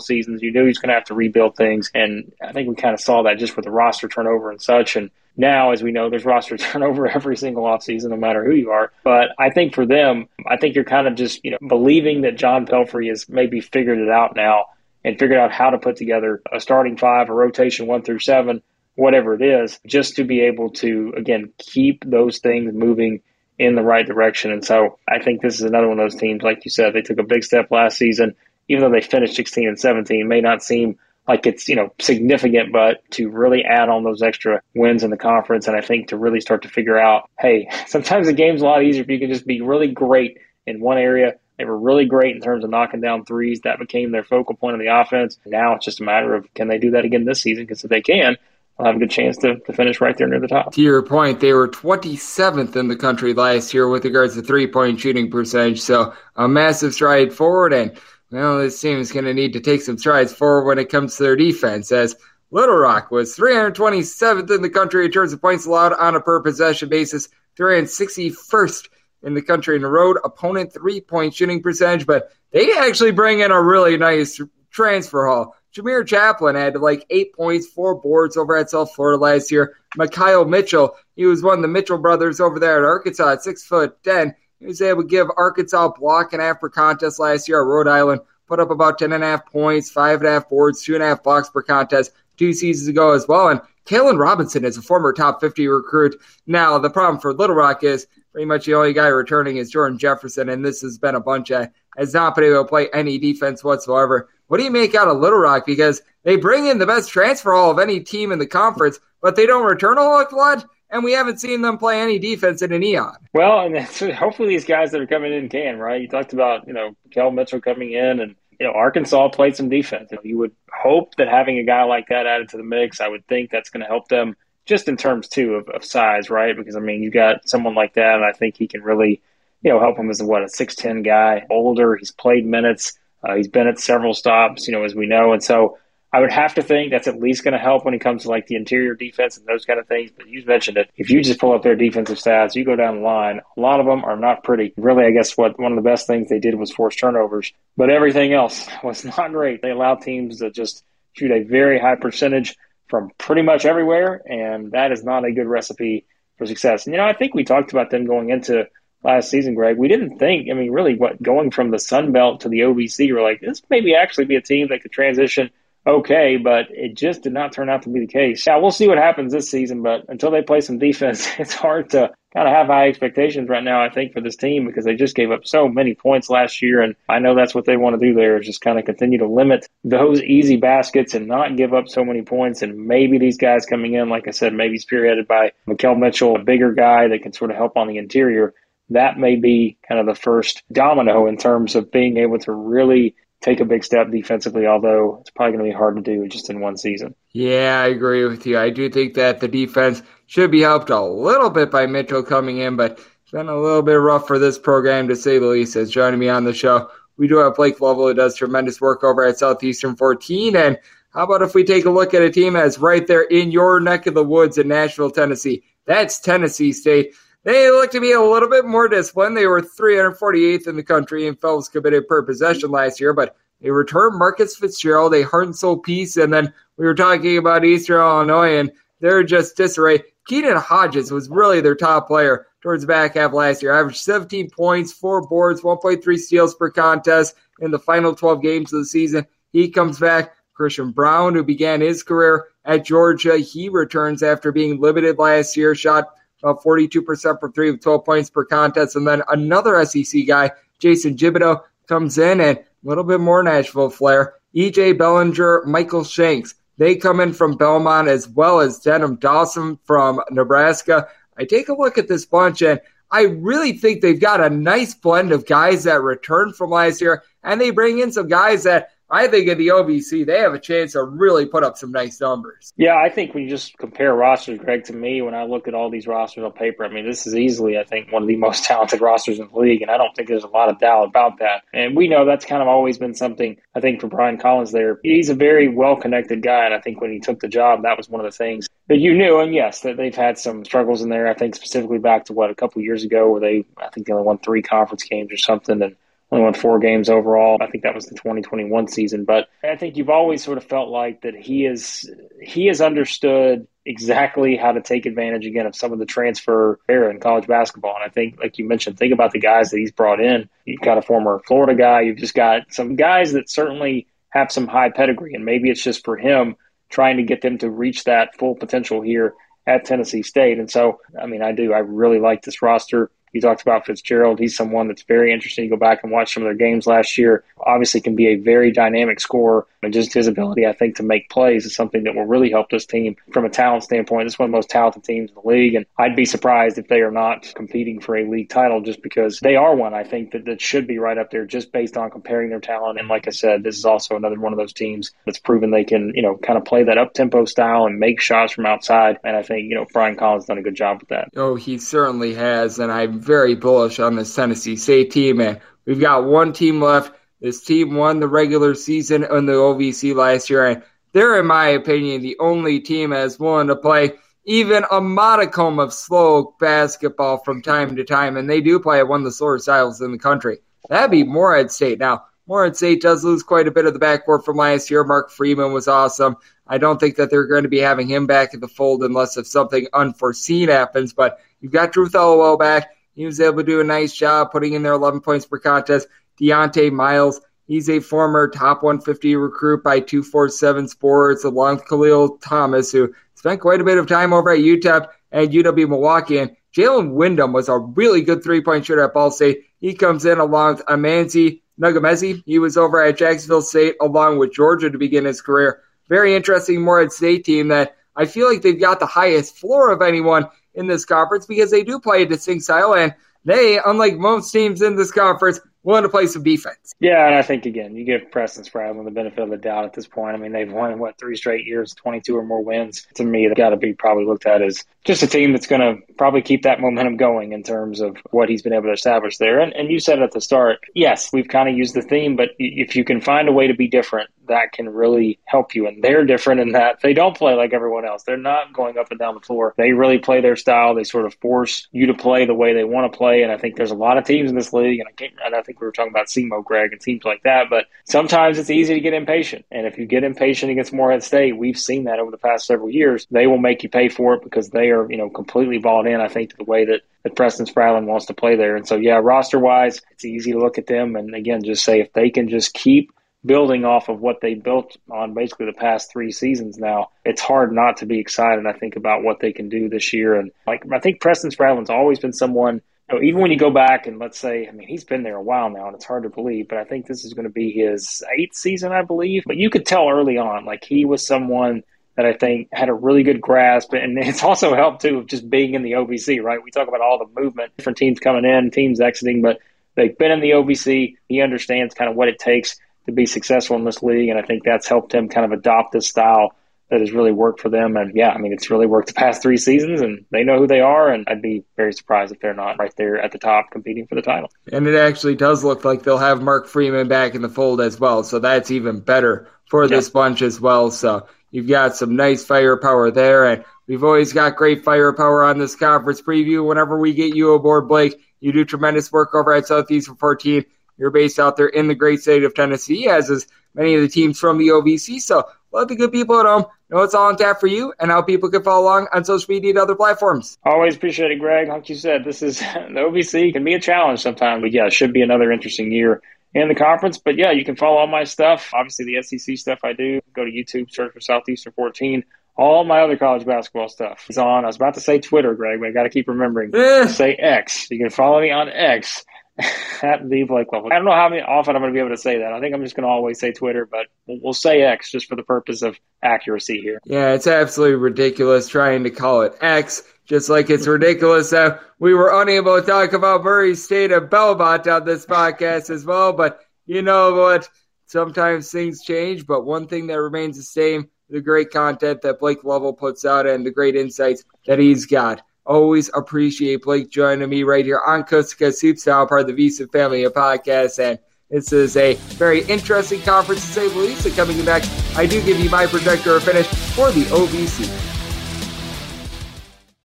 seasons, you knew he was going to have to rebuild things. And I think we kind of saw that just with the roster turnover and such. And now, as we know, there's roster turnover every single offseason, no matter who you are. But I think for them, I think you're kind of just, you know, believing that John Pelphrey has maybe figured it out now and figured out how to put together a starting five, a rotation one through seven, whatever it is, just to be able to, again, keep those things moving in the right direction. And so I think this is another one of those teams, like you said, they took a big step last season, even though they finished 16 and 17, may not seem like it's you know significant, but to really add on those extra wins in the conference, and I think to really start to figure out, hey, sometimes the game's a lot easier if you can just be really great in one area. They were really great in terms of knocking down threes. That became their focal point of the offense. Now it's just a matter of can they do that again this season? Because if they can, they'll have a good chance to, to finish right there near the top. To your point, they were 27th in the country last year with regards to three point shooting percentage. So a massive stride forward. And well, this team is going to need to take some strides forward when it comes to their defense, as Little Rock was 327th in the country in terms of points allowed on a per possession basis, 361st in the country in a road opponent three point shooting percentage, but they actually bring in a really nice transfer haul. Jamir Chaplin had like eight points, four boards over at South Florida last year. Makhel Mitchell, he was one of the Mitchell brothers over there at Arkansas at six foot ten. He was able to give Arkansas block and half per contest last year at Rhode Island. Put up about 10.5 points, 5.5 boards, 2.5 blocks per contest two seasons ago as well. And Khalen Robinson is a former top 50 recruit. Now, the problem for Little Rock is pretty much the only guy returning is Jordan Jefferson, and this has been a bunch of has not been able to play any defense whatsoever. What do you make out of Little Rock? Because they bring in the best transfer all of any team in the conference, but they don't return a lot, and we haven't seen them play any defense in an eon. Well, and hopefully these guys that are coming in can, right? You talked about, you know, Kel Mitchell coming in and you know, Arkansas played some defense. You would hope that having a guy like that added to the mix, I would think that's going to help them just in terms too of, of size, right? Because I mean, you got someone like that, and I think he can really, you know, help him as what a six ten guy, older. He's played minutes. Uh, he's been at several stops, you know, as we know, and so I would have to think that's at least going to help when it comes to like the interior defense and those kind of things. But you mentioned it. If you just pull up their defensive stats, you go down the line, a lot of them are not pretty. Really, I guess what one of the best things they did was force turnovers, but everything else was not great. They allowed teams to just shoot a very high percentage from pretty much everywhere, and that is not a good recipe for success. And you know, I think we talked about them going into last season, Greg. We didn't think, I mean, really, what going from the Sun Belt to the OVC, we're like, this maybe actually be a team that could transition okay, but it just did not turn out to be the case. Yeah, we'll see what happens this season, but until they play some defense, it's hard to kind of have high expectations right now, I think, for this team because they just gave up so many points last year. And I know that's what they want to do there is just kind of continue to limit those easy baskets and not give up so many points. And maybe these guys coming in, like I said, maybe spearheaded by Makhel Mitchell, a bigger guy that can sort of help on the interior. That may be kind of the first domino in terms of being able to really take a big step defensively, although it's probably going to be hard to do just in one season. Yeah, I agree with you. I do think that the defense should be helped a little bit by Mitchell coming in, but it's been a little bit rough for this program to say the least. As joining me on the show, we do have Blake Lovell who does tremendous work over at Southeastern 14. And how about if we take a look at a team that's right there in your neck of the woods in Nashville, Tennessee? That's Tennessee State. They look to be a little bit more disciplined. They were 348th in the country in fouls committed per possession last year, but they returned Marcus Fitzgerald, a heart and soul piece, and then we were talking about Eastern Illinois, and they're just disarray. Keenan Hodges was really their top player towards the back half last year. Averaged 17 points, four boards, 1.3 steals per contest in the final 12 games of the season. He comes back. Christian Brown, who began his career at Georgia, he returns after being limited last year, shot about 42% for three with 12 points per contest. And then another SEC guy, Jason Thibodeaux, comes in and a little bit more Nashville flair. EJ Bellinger, Michael Shanks, they come in from Belmont as well as Denim Dawson from Nebraska. I take a look at this bunch and I really think they've got a nice blend of guys that returned from last year, and they bring in some guys that I think in the OVC, they have a chance to really put up some nice numbers. Yeah, I think when you just compare rosters, Greg, to me, when I look at all these rosters on paper, I mean, this is easily, I think, one of the most talented rosters in the league, and I don't think there's a lot of doubt about that. And we know that's kind of always been something, I think, for Brian Collins there. He's a very well connected guy, and I think when he took the job, that was one of the things that you knew. And yes, that they've had some struggles in there, I think, specifically back to what, a couple years ago, where they, I think, they only won three conference games or something. And only won four games overall. I think that was the 2021 season. But I think you've always sort of felt like that he is he has understood exactly how to take advantage again of some of the transfer era in college basketball. And I think, like you mentioned, think about the guys that he's brought in. You've got a former Florida guy. You've just got some guys that certainly have some high pedigree, and maybe it's just for him trying to get them to reach that full potential here at Tennessee State. And so, I mean, I do. I really like this roster. You talked about Fitzgerald. He's someone that's very interesting. You go back and watch some of their games last year. Obviously, can be a very dynamic scorer, and just his ability, I think, to make plays is something that will really help this team from a talent standpoint. This is one of the most talented teams in the league, and I'd be surprised if they are not competing for a league title just because they are one. I think that that should be right up there just based on comparing their talent. And like I said, this is also another one of those teams that's proven they can, you know, kind of play that up tempo style and make shots from outside. And I think, you know, Brian Collins done a good job with that. Oh, he certainly has, and I'm very bullish on this Tennessee State team. And we've got one team left. This team won the regular season in the OVC last year, and they're, in my opinion, the only team that's willing to play even a modicum of slow basketball from time to time, and they do play at one of the slower styles in the country. That'd be Morehead State. Now, Morehead State does lose quite a bit of the backcourt from last year. Mark Freeman was awesome. I don't think that they're going to be having him back in the fold unless if something unforeseen happens. But you've got Drew Thelwell back. He was able to do a nice job putting in their 11 points per contest. Deontay Miles, he's a former top 150 recruit by 247 Sports, along with Khalil Thomas, who spent quite a bit of time over at UTEP and UW Milwaukee. And Jalen Windham was a really good three point shooter at Ball State. He comes in along with Amanze Ngumezi. He was over at Jacksonville State along with Georgia to begin his career. Very interesting Morehead State team that I feel like they've got the highest floor of anyone in this conference because they do play a distinct style and they, unlike most teams in this conference, willing to play some defense. Yeah, and I think again, you give Preston Spradlin the benefit of the doubt at this point. I mean, they've won what three straight years, twenty-two or more wins. To me, they've got to be probably looked at as just a team that's going to probably keep that momentum going in terms of what he's been able to establish there. And, and you said at the start, yes, we've kind of used the theme, but if you can find a way to be different, that can really help you. And they're different in that they don't play like everyone else. They're not going up and down the floor. They really play their style. They sort of force you to play the way they want to play. And I think there's a lot of teams in this league, and I, can't, and I think we were talking about SEMO, Greg, and teams like that. But sometimes it's easy to get impatient. And if you get impatient against Morehead State, we've seen that over the past several years. They will make you pay for it because they are, you know, completely bought in, I think, to the way that that Preston Spradlin wants to play there. And so, yeah, roster wise, it's easy to look at them and again, just say if they can just keep building off of what they built on basically the past three seasons now, it's hard not to be excited, I think, about what they can do this year. And like, I think Preston Spradlin's always been someone, you know, even when you go back and let's say, I mean, he's been there a while now and it's hard to believe, but I think this is going to be his eighth season, I believe. But you could tell early on, like, he was someone that I think had a really good grasp. And it's also helped too of just being in the OVC, right? We talk about all the movement, different teams coming in, teams exiting, but they've been in the OVC. He understands kind of what it takes to be successful in this league. And I think that's helped him kind of adopt this style that has really worked for them. And yeah, I mean, it's really worked the past three seasons and they know who they are. And I'd be very surprised if they're not right there at the top competing for the title. And it actually does look like they'll have Mark Freeman back in the fold as well. So that's even better for this bunch as well. So you've got some nice firepower there. And we've always got great firepower on this conference preview. Whenever we get you aboard, Blake, you do tremendous work over at Southeastern 14. You're based out there in the great state of Tennessee, as is many of the teams from the OVC. So let the good people at home know what's all on tap for you and how people can follow along on social media and other platforms. Always appreciate it, Greg. Like you said, this is the OVC can be a challenge sometimes, but yeah, it should be another interesting year in the conference. But yeah, you can follow all my stuff. Obviously, the SEC stuff I do. Go to YouTube, search for Southeastern 14. All my other college basketball stuff is on. I was about to say Twitter, Greg, but I got to keep remembering to say X. You can follow me on X at the Blake Lovell. I don't know how often I'm going to be able to say that. I think I'm just going to always say Twitter, but we'll say X just for the purpose of accuracy here. Yeah, it's absolutely ridiculous trying to call it X, just like it's ridiculous that we were unable to talk about Murray State and Belmont on this podcast as well. But you know what? Sometimes things change, but one thing that remains the same the great content that Blake Lovell puts out and the great insights that he's got. Always appreciate Blake joining me right here on to Coast Hoops, now part of the VSiN Family of Podcasts. And this is a very interesting conference to say the least. And coming back, I do give you my projector finish for the OVC.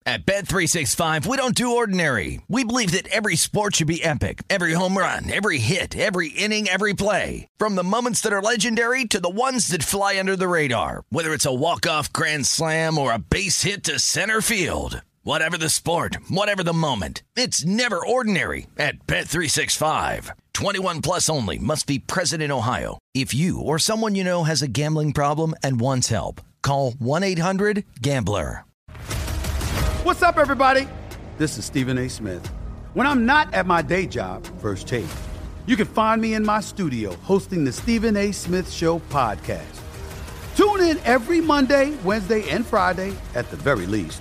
At Bet365, we don't do ordinary. We believe that every sport should be epic. Every home run, every hit, every inning, every play. From the moments that are legendary to the ones that fly under the radar. Whether it's a walk-off grand slam or a base hit to center field. Whatever the sport, whatever the moment, it's never ordinary at Bet365. 21 plus only must be present in Ohio. If you or someone you know has a gambling problem and wants help, call 1-800-GAMBLER. What's up everybody? This is Stephen A. Smith. When I'm not at my day job, First Take, you can find me in my studio hosting the Stephen A. Smith Show podcast. Tune in every Monday, Wednesday, and Friday at the very least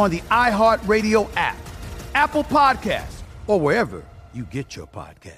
on the iHeartRadio app, Apple Podcasts, or wherever you get your podcast.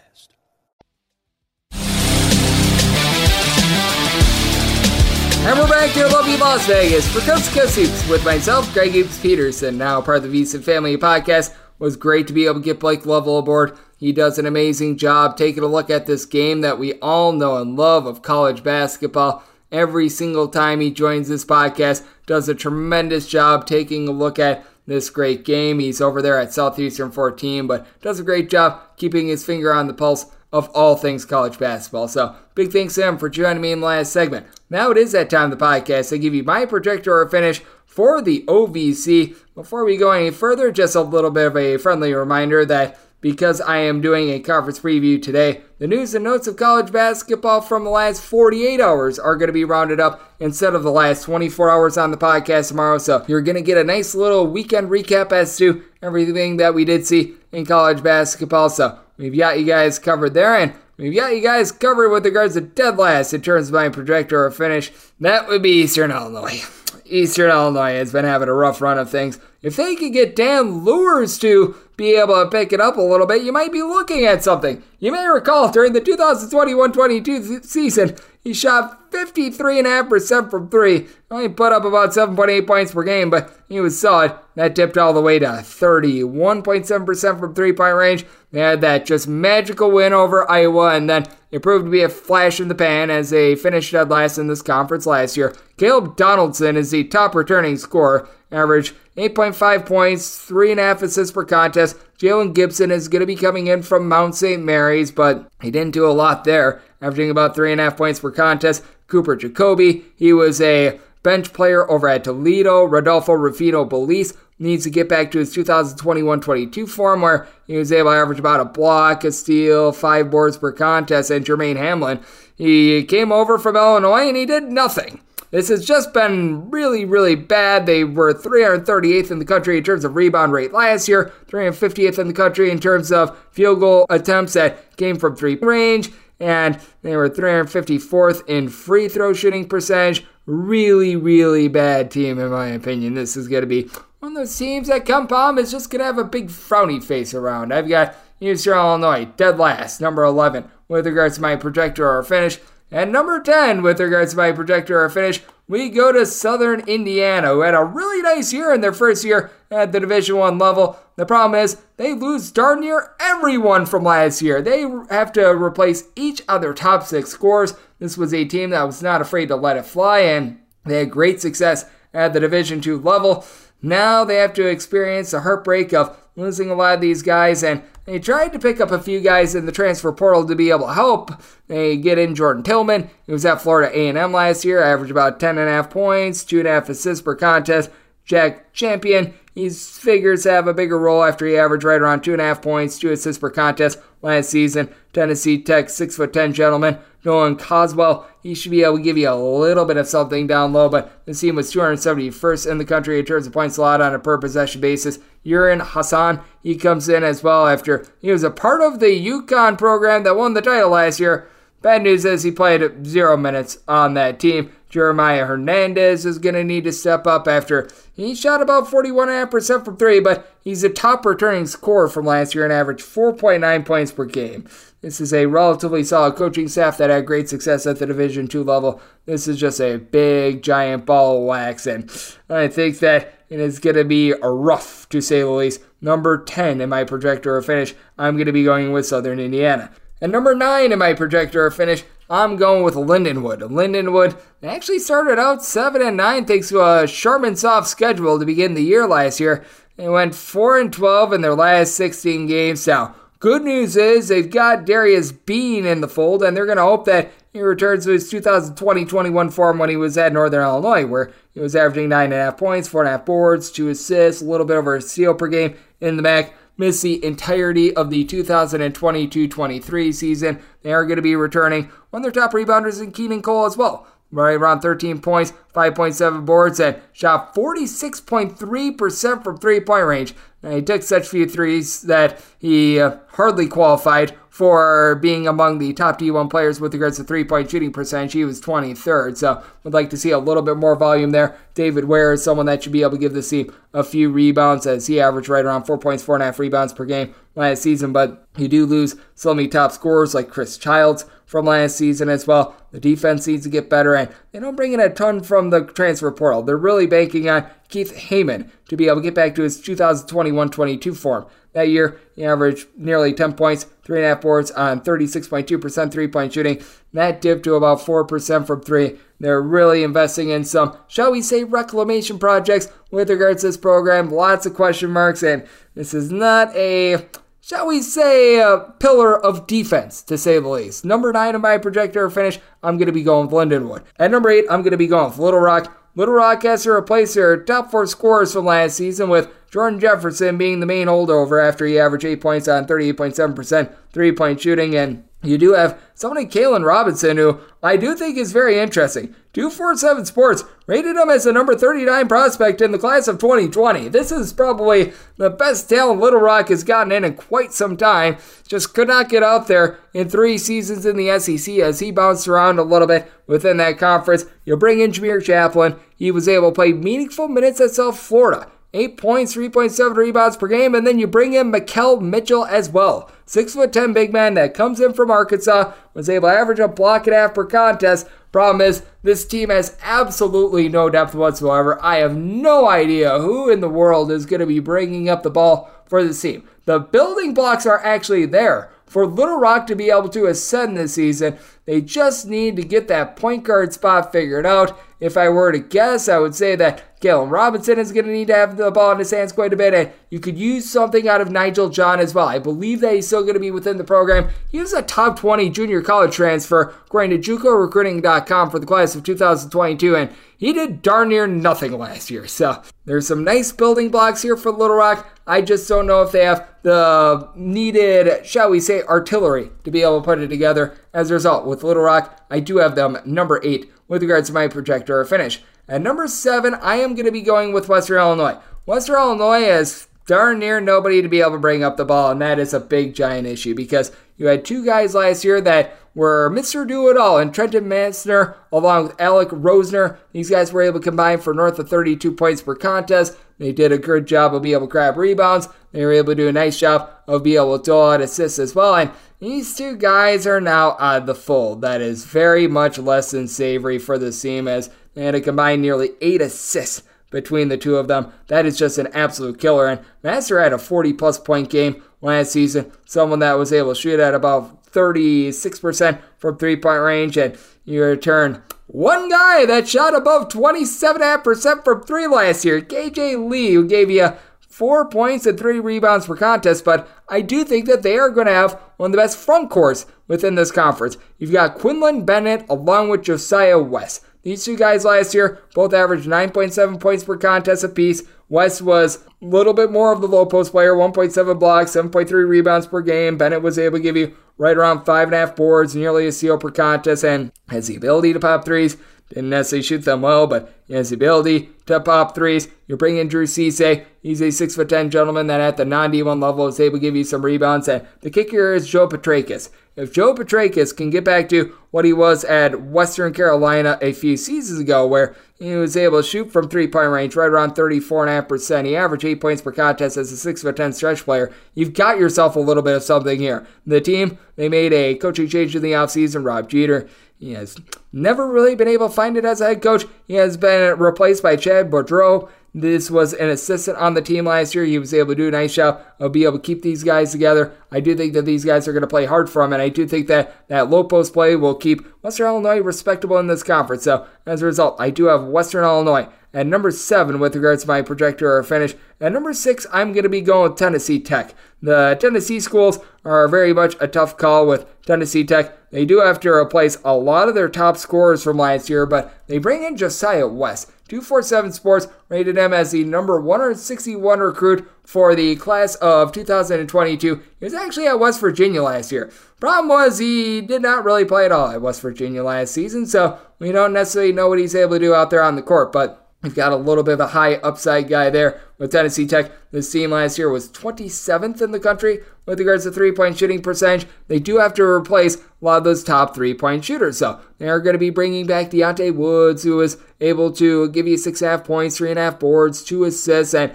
And we're back here, lovely Las Vegas, for Coast to Coast Hoops with myself, Greg Hoops Peterson, now part of the VSiN Family Podcast. was great to be able to get Blake Lovell aboard. He does an amazing job taking a look at this game that we all know and love of college basketball every single time he joins this podcast. Does a tremendous job taking a look at this great game. He's over there at Southeastern 14, but does a great job keeping his finger on the pulse of all things college basketball. So big thanks to him for joining me in the last segment. Now it is that time of the podcast. I give you my projector or finish for the OVC. Before we go any further, just a little bit of a friendly reminder that because I am doing a conference preview today. The news and notes of college basketball from the last 48 hours are going to be rounded up instead of the last 24 hours on the podcast tomorrow. So you're going to get a nice little weekend recap as to everything that we did see in college basketball. So we've got you guys covered there. And We've got you guys covered with regards to dead last in terms of my projector or finish. That would be Eastern Illinois. Eastern Illinois has been having a rough run of things. If they could get Dan Luers to be able to pick it up a little bit, you might be looking at something. You may recall during the 2021 22 season, he shot 53.5% from three. Only put up about 7.8 points per game, but he was solid. That dipped all the way to 31.7% from three point range. They had that just magical win over Iowa, and then it proved to be a flash in the pan as they finished dead last in this conference last year. Caleb Donaldson is the top returning scorer, average 8.5 points, 3.5 assists per contest. Jalen Gibson is going to be coming in from Mount St. Mary's, but he didn't do a lot there, averaging about 3.5 points per contest. Cooper Jacoby, he was a bench player over at Toledo, Rodolfo Rufino Belize, needs to get back to his 2021-22 form where he was able to average about a block, a steal, five boards per contest, and Jermaine Hamlin. He came over from Illinois and he did nothing. This has just been really, really bad. They were 338th in the country in terms of rebound rate last year, 350th in the country in terms of field goal attempts that came from three range, and they were 354th in free throw shooting percentage. Really, really bad team, in my opinion. This is going to be one of those teams that KenPom is just going to have a big frowny face around. I've got Eastern Illinois, dead last, number 11, with regards to my projector or finish. And number 10, with regards to my projector or finish, we go to Southern Indiana, who had a really nice year in their first year at the Division One level. The problem is they lose darn near everyone from last year. They have to replace each of their top six scores. This was a team that was not afraid to let it fly, and they had great success at the Division Two level. Now they have to experience the heartbreak of losing a lot of these guys, and they tried to pick up a few guys in the transfer portal to be able to help. They get in Jordan Tillman, He was at Florida A&M last year, averaged about 10.5 points, 2.5 assists per contest. Jack Champion, he figures have a bigger role after he averaged right around 2.5 points, 2 assists per contest last season. Tennessee Tech, 6'10 gentleman. Nolan Coswell, he should be able to give you a little bit of something down low, but the team was 271st in the country in terms of points allowed on a per possession basis. Yarin Hasson, he comes in as well after he was a part of the UConn program that won the title last year. Bad news is he played zero minutes on that team. Jeremiah Hernandez is going to need to step up after he shot about 41.5% from three, but he's a top returning scorer from last year and averaged 4.9 points per game. This is a relatively solid coaching staff that had great success at the Division two level. This is just a big, giant ball of wax, and I think that it is going to be rough, to say the least. Number 10 in my projector finish, I'm going to be going with Southern Indiana. And number 9 in my projector finish, I'm going with Lindenwood. Lindenwood actually started out 7 and 9 thanks to uh, a Sharman soft schedule to begin the year last year. They went 4 and 12 in their last 16 games. Now, good news is they've got Darius Bean in the fold, and they're going to hope that he returns to his 2020 21 form when he was at Northern Illinois, where he was averaging 9.5 points, 4.5 boards, 2 assists, a little bit over a steal per game in the MAC miss the entirety of the 2022 23 season. They are going to be returning. One of their top rebounders in Keenon Cole as well. Right around 13 points, 5.7 boards, and shot 46.3% from three point range. Now, he took such few threes that he uh, hardly qualified for being among the top D1 players with regards to three point shooting percentage. He was 23rd, so would like to see a little bit more volume there. David Ware is someone that should be able to give the team a few rebounds as he averaged right around four points, four and a half rebounds per game last season, but you do lose so many top scorers like Chris Childs from last season as well. The defense needs to get better, and they don't bring in a ton from the transfer portal. They're really banking on Keith Heyman to be able to get back to his 2021 22 form. That year, he averaged nearly 10 points, 3.5 boards on 36.2% three point shooting. That dipped to about 4% from three. They're really investing in some, shall we say, reclamation projects with regards to this program. Lots of question marks, and this is not a shall we say, a pillar of defense, to say the least. Number nine in my projector finish, I'm going to be going with Lindenwood. At number eight, I'm going to be going with Little Rock. Little Rock has to replace their top four scorers from last season with Jordan Jefferson being the main holdover after he averaged 8 points on 38.7% three point shooting. And you do have someone Khalen Robinson, who I do think is very interesting. 247 Sports rated him as the number 39 prospect in the class of 2020. This is probably the best talent Little Rock has gotten in in quite some time. Just could not get out there in three seasons in the SEC as he bounced around a little bit within that conference. You bring in Jamir Chaplin. He was able to play meaningful minutes at South Florida. 8 points, 3.7 rebounds per game, and then you bring in Makhel Mitchell as well. 6'10 big man that comes in from Arkansas, was able to average a block and a half per contest. Problem is, this team has absolutely no depth whatsoever. I have no idea who in the world is going to be bringing up the ball for this team. The building blocks are actually there for Little Rock to be able to ascend this season. They just need to get that point guard spot figured out. If I were to guess, I would say that Khalen Robinson is going to need to have the ball in his hands quite a bit, and you could use something out of Nigel John as well. I believe that he's still going to be within the program. He was a top 20 junior college transfer, according to JUCORecruiting.com for the class of 2022, and he did darn near nothing last year. So there's some nice building blocks here for Little Rock. I just don't know if they have the needed, shall we say, artillery to be able to put it together. As a result, with Little Rock, I do have them number eight with regards to my projector finish. At number seven, I am going to be going with Western Illinois. Western Illinois has darn near nobody to be able to bring up the ball, and that is a big, giant issue because you had two guys last year that were Mr. Do It All, and Trenton Massner, along with Alec Rosner. These guys were able to combine for north of 32 points per contest. They did a good job of being able to grab rebounds. They were able to do a nice job of being able to dole out assists as well. And these two guys are now on the fold. That is very much less than savory for the team as they had a combined nearly eight assists between the two of them. That is just an absolute killer. And Massner had a 40 plus point game last season. Someone that was able to shoot at about 36% from three point range. And you return one guy that shot above 27.5% from three last year, KJ Lee, who gave you four points and three rebounds per contest. But I do think that they are going to have one of the best front courts within this conference. You've got Quinlan Bennett along with Josiah West. These two guys last year both averaged 9.7 points per contest apiece. West was a little bit more of the low post player, 1.7 blocks, 7.3 rebounds per game. Bennett was able to give you right around five and a half boards, nearly a steal per contest, and has the ability to pop threes. Didn't necessarily shoot them well, but he has the ability to pop threes. You're bringing Drew Cisse. He's a 6'10 gentleman that at the non D1 level is able to give you some rebounds. And the kicker is Joe Petrakis. If Joe Petrakis can get back to what he was at Western Carolina a few seasons ago, where he was able to shoot from three point range right around 34.5%, he averaged 8 points per contest as a 6'10 stretch player, you've got yourself a little bit of something here. The team, they made a coaching change in the offseason. Rob Jeter, he has never really been able to find it as a head coach. He has been replaced by Chad Boudreau. This was an assistant on the team last year. He was able to do a nice job of being able to keep these guys together. I do think that these guys are going to play hard for him, and I do think that that low post play will keep Western Illinois respectable in this conference. So as a result, I do have Western Illinois at number seven with regards to my projector or finish. At number six, I'm going to be going with Tennessee Tech. The Tennessee schools are very much a tough call with Tennessee Tech. They do have to replace a lot of their top scorers from last year, but they bring in Josiah West. 247 Sports rated him as the number 161 recruit for the class of 2022. He was actually at West Virginia last year. Problem was, he did not really play at all at West Virginia last season, so we don't necessarily know what he's able to do out there on the court, but We've got a little bit of a high upside guy there with Tennessee Tech. This team last year was 27th in the country with regards to three point shooting percentage. They do have to replace a lot of those top three point shooters. So they are going to be bringing back Deontay Woods, who was able to give you six and a half points, three and a half boards, two assists, and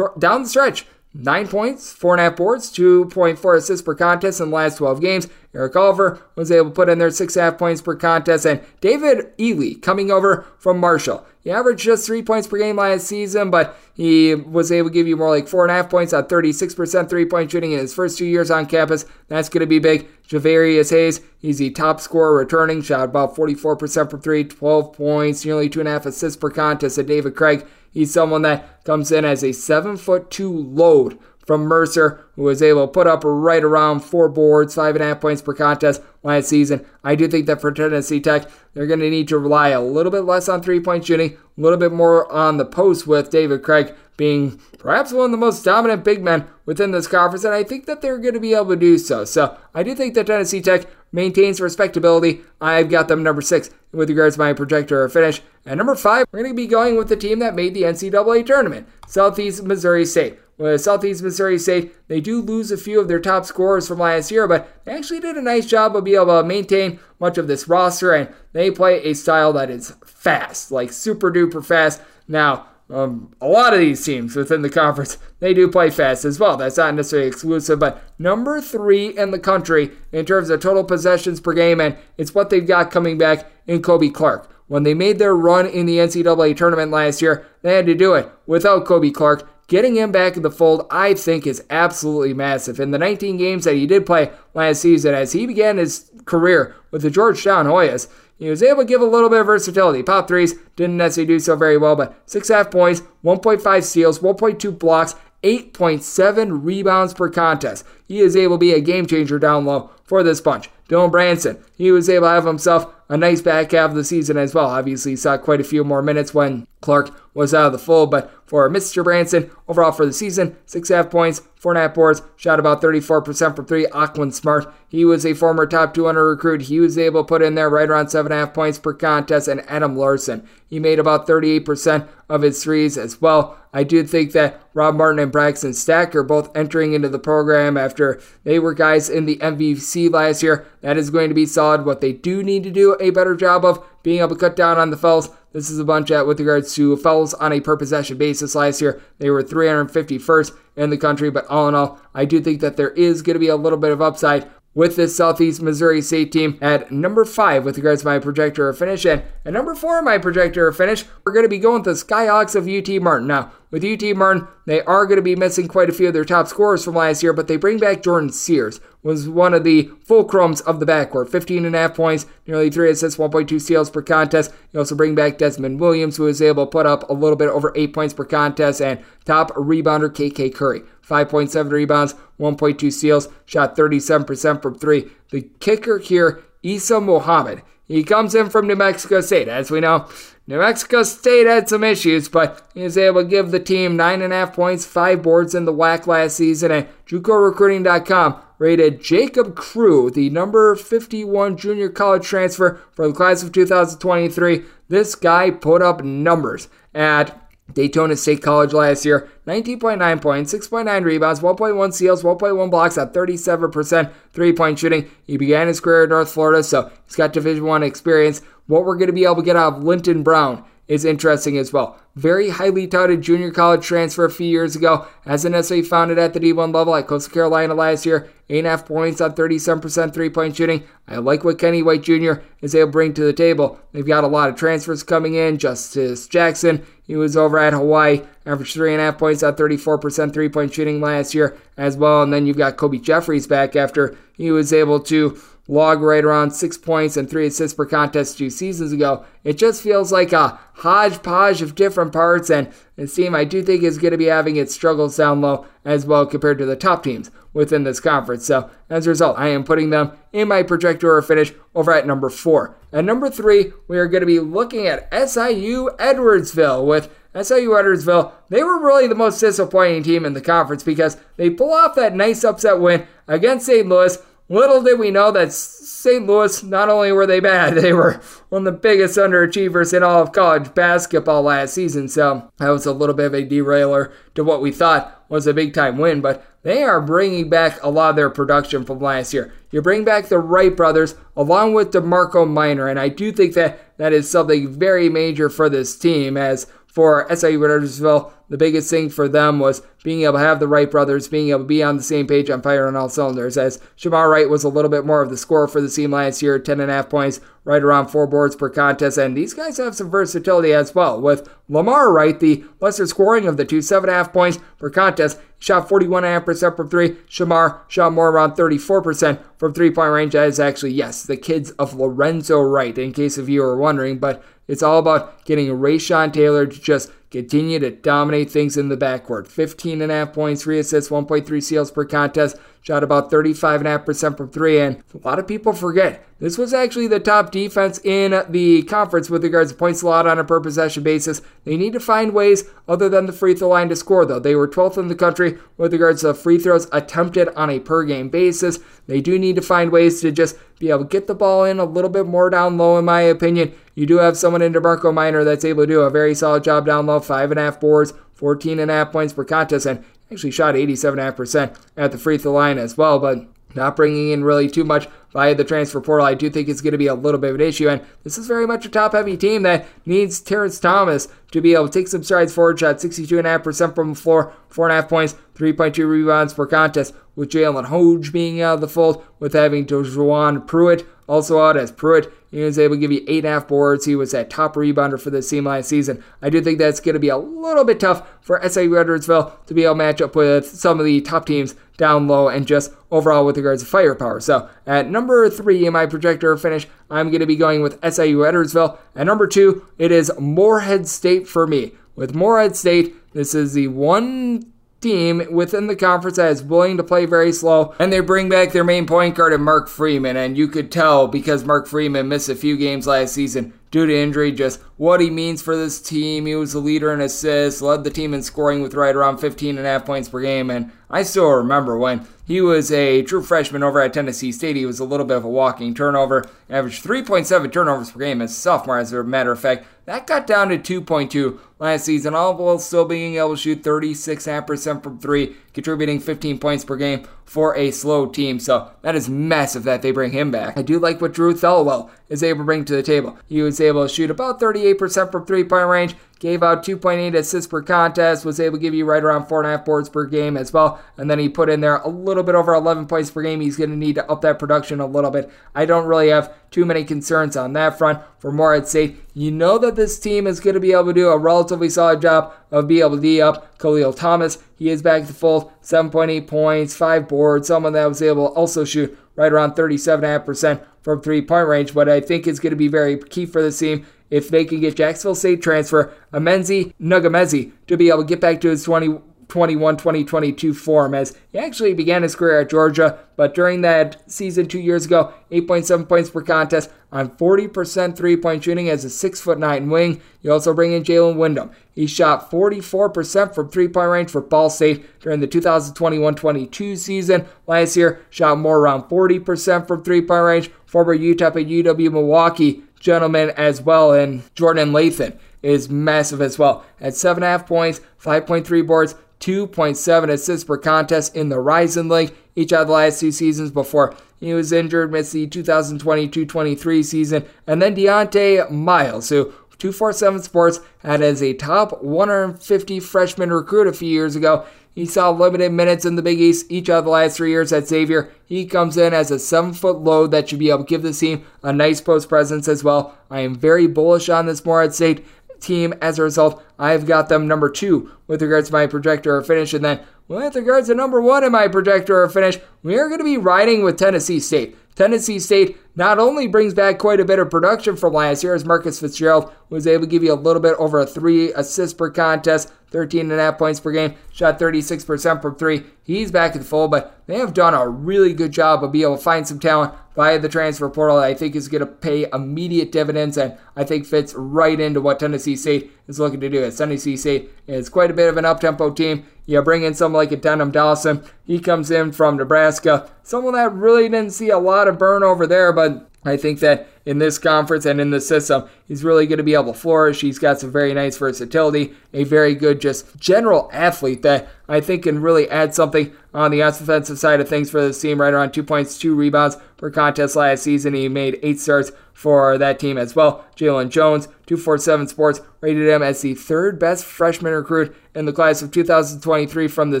down the stretch, Nine points, four and a half boards, 2.4 assists per contest in the last 12 games. Eric Oliver was able to put in there six and a half points per contest. And David Ely coming over from Marshall. He averaged just three points per game last season, but he was able to give you more like four and a half points on 36% three point shooting in his first two years on campus. That's going to be big. Javarius Hayes, he's the top scorer returning, shot about 44% from three, 12 points, nearly two and a half assists per contest. And David Craig, He's someone that comes in as a seven foot two load from Mercer, who was able to put up right around four boards, five and a half points per contest last season. I do think that for Tennessee Tech, they're going to need to rely a little bit less on three point shooting, a little bit more on the post with David Craig being perhaps one of the most dominant big men within this conference, and I think that they're going to be able to do so. So I do think that Tennessee Tech maintains respectability. I've got them number six with regards to my projector finish. And number five, we're going to be going with the team that made the NCAA tournament, Southeast Missouri State. With Southeast Missouri State, they do lose a few of their top scorers from last year, but they actually did a nice job of being able to maintain much of this roster, and they play a style that is fast, like super duper fast. Now, um, a lot of these teams within the conference, they do play fast as well. That's not necessarily exclusive, but number three in the country in terms of total possessions per game, and it's what they've got coming back in Kobe Clark. When they made their run in the NCAA tournament last year, they had to do it without Kobe Clark. Getting him back in the fold, I think, is absolutely massive. In the 19 games that he did play last season, as he began his career with the Georgetown Hoyas, He was able to give a little bit of versatility. Pop threes didn't necessarily do so very well, but six half points, 1.5 steals, 1.2 blocks, 8.7 rebounds per contest. He is able to be a game changer down low for this bunch. Dylan Branson, he was able to have himself a nice back half of the season as well. Obviously, he saw quite a few more minutes when Clark was out of the fold, but for Mr. Branson, overall for the season, six half points, four and a half boards, shot about 34% from three. Aukwin Smart, he was a former top 200 recruit. He was able to put in there right around seven and a half points per contest. And Adam Larson, he made about 38% of his threes as well. I do think that Rob Martin and Braxton Stack are both entering into the program after they were guys in the MVC last year. That is going to be solid. What they do need to do a better job of being able to cut down on the fouls. This is a bunch at with regards to fouls on a per possession basis last year. They were 351st in the country, but all in all, I do think that there is going to be a little bit of upside with this Southeast Missouri State team at number five with regards to my projector finish. And at number four, my projector finish, we're going to be going with the Skyhawks of UT Martin. Now, with UT Martin, they are going to be missing quite a few of their top scorers from last year, but they bring back Jordan Sears, was one of the fulcrums of the backcourt. 15 and a half points, nearly three assists, 1.2 steals per contest. You also bring back Desmond Williams, who was able to put up a little bit over eight points per contest, and top rebounder KK Curry. 5.7 rebounds, 1.2 steals, shot 37% from three. The kicker here, Isa Muhammad. He comes in from New Mexico State. As we know, New Mexico State had some issues, but he was able to give the team 9.5 points, 5 boards in the WAC last season. And JUCORecruiting.com rated Jacob Crew, the number 51 junior college transfer for the class of 2023. This guy put up numbers at Daytona State College last year, 19.9 points, 6.9 rebounds, 1.1 steals, 1.1 blocks at 37% three-point shooting. He began his career in North Florida, so he's got Division One experience. What we're going to be able to get out of Linton Brown is interesting as well. Very highly touted junior college transfer a few years ago. As an necessarily found it at the D1 level at Coastal Carolina last year. 8.5 points on 37% three point shooting. I like what Kenny White Jr. is able to bring to the table. They've got a lot of transfers coming in. Justice Jackson, he was over at Hawaii, averaged 3.5 points on 34% three point shooting last year as well. And then you've got Kobe Jeffries back after he was able to log right around six points and three assists per contest two seasons ago. It just feels like a hodgepodge of different parts, and this team I do think is going to be having its struggles down low as well compared to the top teams within this conference. So as a result, I am putting them in my projector finish over at number four. At number three, we are going to be looking at SIU Edwardsville with SIU Edwardsville, they were really the most disappointing team in the conference because they pull off that nice upset win against St. Louis. Little did we know that St. Louis, not only were they bad, they were one of the biggest underachievers in all of college basketball last season. So that was a little bit of a derailer to what we thought was a big time win. But they are bringing back a lot of their production from last year. You bring back the Wright brothers along with DeMarco Minor, and I do think that that is something very major for this team as for SIU Edwardsville, the biggest thing for them was being able to have the Wright brothers, being able to be on the same page on fire on all cylinders. As Shamar Wright was a little bit more of the scorer for the team last year, 10.5 points, right around four boards per contest. And these guys have some versatility as well. With Lamar Wright, the lesser scoring of the two, 7.5 points per contest, shot 41.5% from three. Shamar shot more around 34% from three point range. That is actually, yes, the kids of Lorenzo Wright, in case of you were wondering. But it's all about getting Ray'Sean Taylor to just continue to dominate things in the backcourt. 15.5 points, 3 assists, 1.3 steals per contest, shot about 35.5% from three. And a lot of people forget this was actually the top defense in the conference with regards to points allowed on a per possession basis. They need to find ways other than the free throw line to score, though. They were 12th in the country with regards to free throws attempted on a per game basis. They do need to find ways to just be able to get the ball in a little bit more down low, in my opinion. You do have someone in DeMarco Minor that's able to do a very solid job down low, five and a half boards, 14 and a half points per contest, and actually shot 87.5% at the free throw line as well. But not bringing in really too much via the transfer portal, I do think it's going to be a little bit of an issue. And this is very much a top heavy team that needs Terrence Thomas to be able to take some strides forward. Shot 62.5% from the floor, 4.5 points, 3.2 rebounds per contest. With Jalen Hoge being out of the fold, with having Juwan Pruitt also out as Pruitt. He was able to give you eight and a half boards. He was that top rebounder for the team last season. I do think that's going to be a little bit tough for SIU Edwardsville to be able to match up with some of the top teams down low and just overall with regards to firepower. So at number three in my projector finish, I'm going to be going with SIU Edwardsville. At number two, it is Morehead State for me. With Morehead State, this is the one team within the conference that is willing to play very slow, and they bring back their main point guard and Mark Freeman, and you could tell because Mark Freeman missed a few games last season due to injury, just what he means for this team. He was the leader in assists, led the team in scoring with right around 15 and a half points per game, and I still remember when he was a true freshman over at Tennessee State. He was a little bit of a walking turnover, averaged 3.7 turnovers per game as a sophomore, as a matter of fact. That got down to 2.2 last season, all while still being able to shoot 36.5% from three, contributing 15 points per game for a slow team. So that is massive that they bring him back. I do like what Drew Thelwell is able to bring to the table. He was able to shoot about 38% from three point range, gave out 2.8 assists per contest, was able to give you right around 4.5 boards per game as well. And then he put in there a little bit over 11 points per game. He's going to need to up that production a little bit. I don't really have too many concerns on that front. For Morehead State, you know that this team is going to be able to do a relatively solid job of being able to D up Khalil Thomas. He is back to full 7.8 points, 5 boards, someone that was able to also shoot right around 37.5% from three point range. What I think is going to be very key for this team if they can get Jacksonville State transfer Amanze Ngumezi to be able to get back to his 2021 2022 form as he actually began his career at Georgia, but during that season two years ago, 8.7 points per contest on 40% three point shooting as a 6'9 wing. You also bring in Jalen Windham. He shot 44% from three point range for Ball State during the 2021 22 season. Last year, shot more around 40% from three point range. Former UTEP and UW Milwaukee gentleman as well, and Jordan Lathan is massive as well. At 7.5 points, 5.3 boards, 2.7 assists per contest in the Horizon League each of the last two seasons before he was injured, missed the 2022-23 season, and then Dieonte Miles, who 247 Sports had as a top 150 freshman recruit a few years ago. He saw limited minutes in the Big East each of the last three years at Xavier. He comes in as a seven foot load that should be able to give the team a nice post presence as well. I am very bullish on this Morehead State team. As a result, I've got them number two with regards to my projector or finish. And then with regards to number one in my projector or finish, we are going to be riding with Tennessee State. Tennessee State not only brings back quite a bit of production from last year, as Marcus Fitzgerald was able to give you a little bit over a three assists per contest, 13 and a half points per game, shot 36% from three. He's back at the full, but they have done a really good job of being able to find some talent via the transfer portal I think is going to pay immediate dividends and I think fits right into what Tennessee State is looking to do. As Tennessee State is quite a bit of an up-tempo team. You bring in someone like a Denim Dawson. He comes in from Nebraska. Someone that really didn't see a lot of burn over there, but I think that in this conference and in the system, he's really going to be able to flourish. He's got some very nice versatility, a very good, just general athlete that I think can really add something on the offensive side of things for this team. Right around two points, two rebounds per contest last season. He made eight starts for that team as well. Jalen Jones, 247 Sports, rated him as the third best freshman recruit in the class of 2023 from the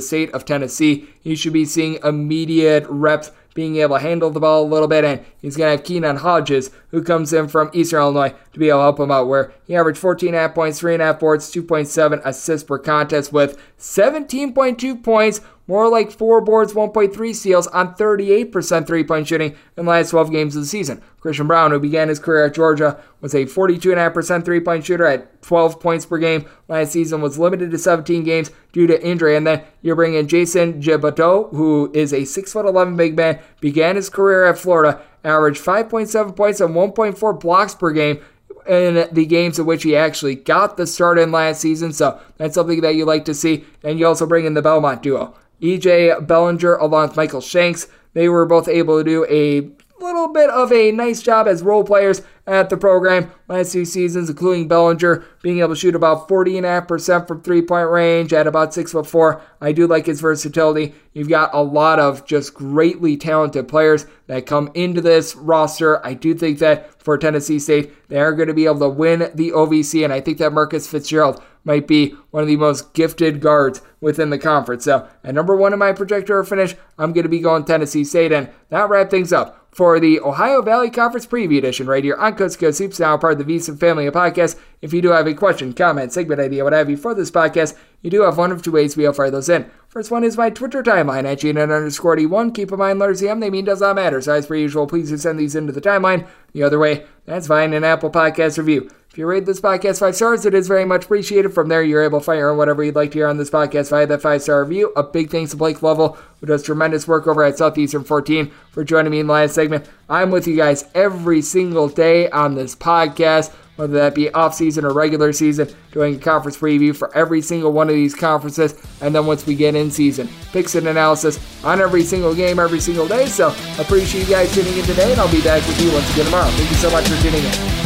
state of Tennessee. He should be seeing immediate reps being able to handle the ball a little bit, and he's going to have Keenan Hodges, who comes in from Eastern Illinois, to be able to help him out, where he averaged 14.5 points, 3.5 boards, 2.7 assists per contest with 17.2 points, more like 4 boards, 1.3 steals on 38% three point shooting in the last 12 games of the season. Christian Brown, who began his career at Georgia, was a 42.5% three point shooter at 12 points per game. Last season was limited to 17 games due to injury. And then you bring in Jason Jitoboh, who is a 6'11 big man, began his career at Florida, averaged 5.7 points and 1.4 blocks per game in the games in which he actually got the start in last season. So that's something that you like to see. And you also bring in the Belmont duo. EJ Bellinger along with Michael Shanks. They were both able to do a little bit of a nice job as role players at the program last two seasons, including Bellinger being able to shoot about 40.5% from three point range at about 6'4. I do like his versatility. You've got a lot of just greatly talented players that come into this roster. I do think that for Tennessee State, they are going to be able to win the OVC, and I think that Marcus Fitzgerald might be one of the most gifted guards within the conference. So, at number one in my projector finish, I'm going to be going Tennessee State. And that wrap things up for the Ohio Valley Conference Preview Edition right here on Coast Coast Hoops, now part of the VSiN family of podcasts. If you do have a question, comment, segment idea, what have you for this podcast, you do have one of two ways we'll fire those in. First one is my Twitter timeline at GNN underscore D1. Keep in mind, letters M, they mean does not matter. So as per usual, please do send these into the timeline. The other way, that's fine, an Apple Podcast review. If you rate this podcast five stars, it is very much appreciated. From there, you're able to on whatever you'd like to hear on this podcast via that five star review. A big thanks to Blake Lovell, who does tremendous work over at Southeastern 14, for joining me in the last segment. I'm with you guys every single day on this podcast, whether that be off season or regular season, doing a conference preview for every single one of these conferences. And then once we get in season, picks and analysis on every single game, every single day. So appreciate you guys tuning in today, and I'll be back with you once again tomorrow. Thank you so much for tuning in.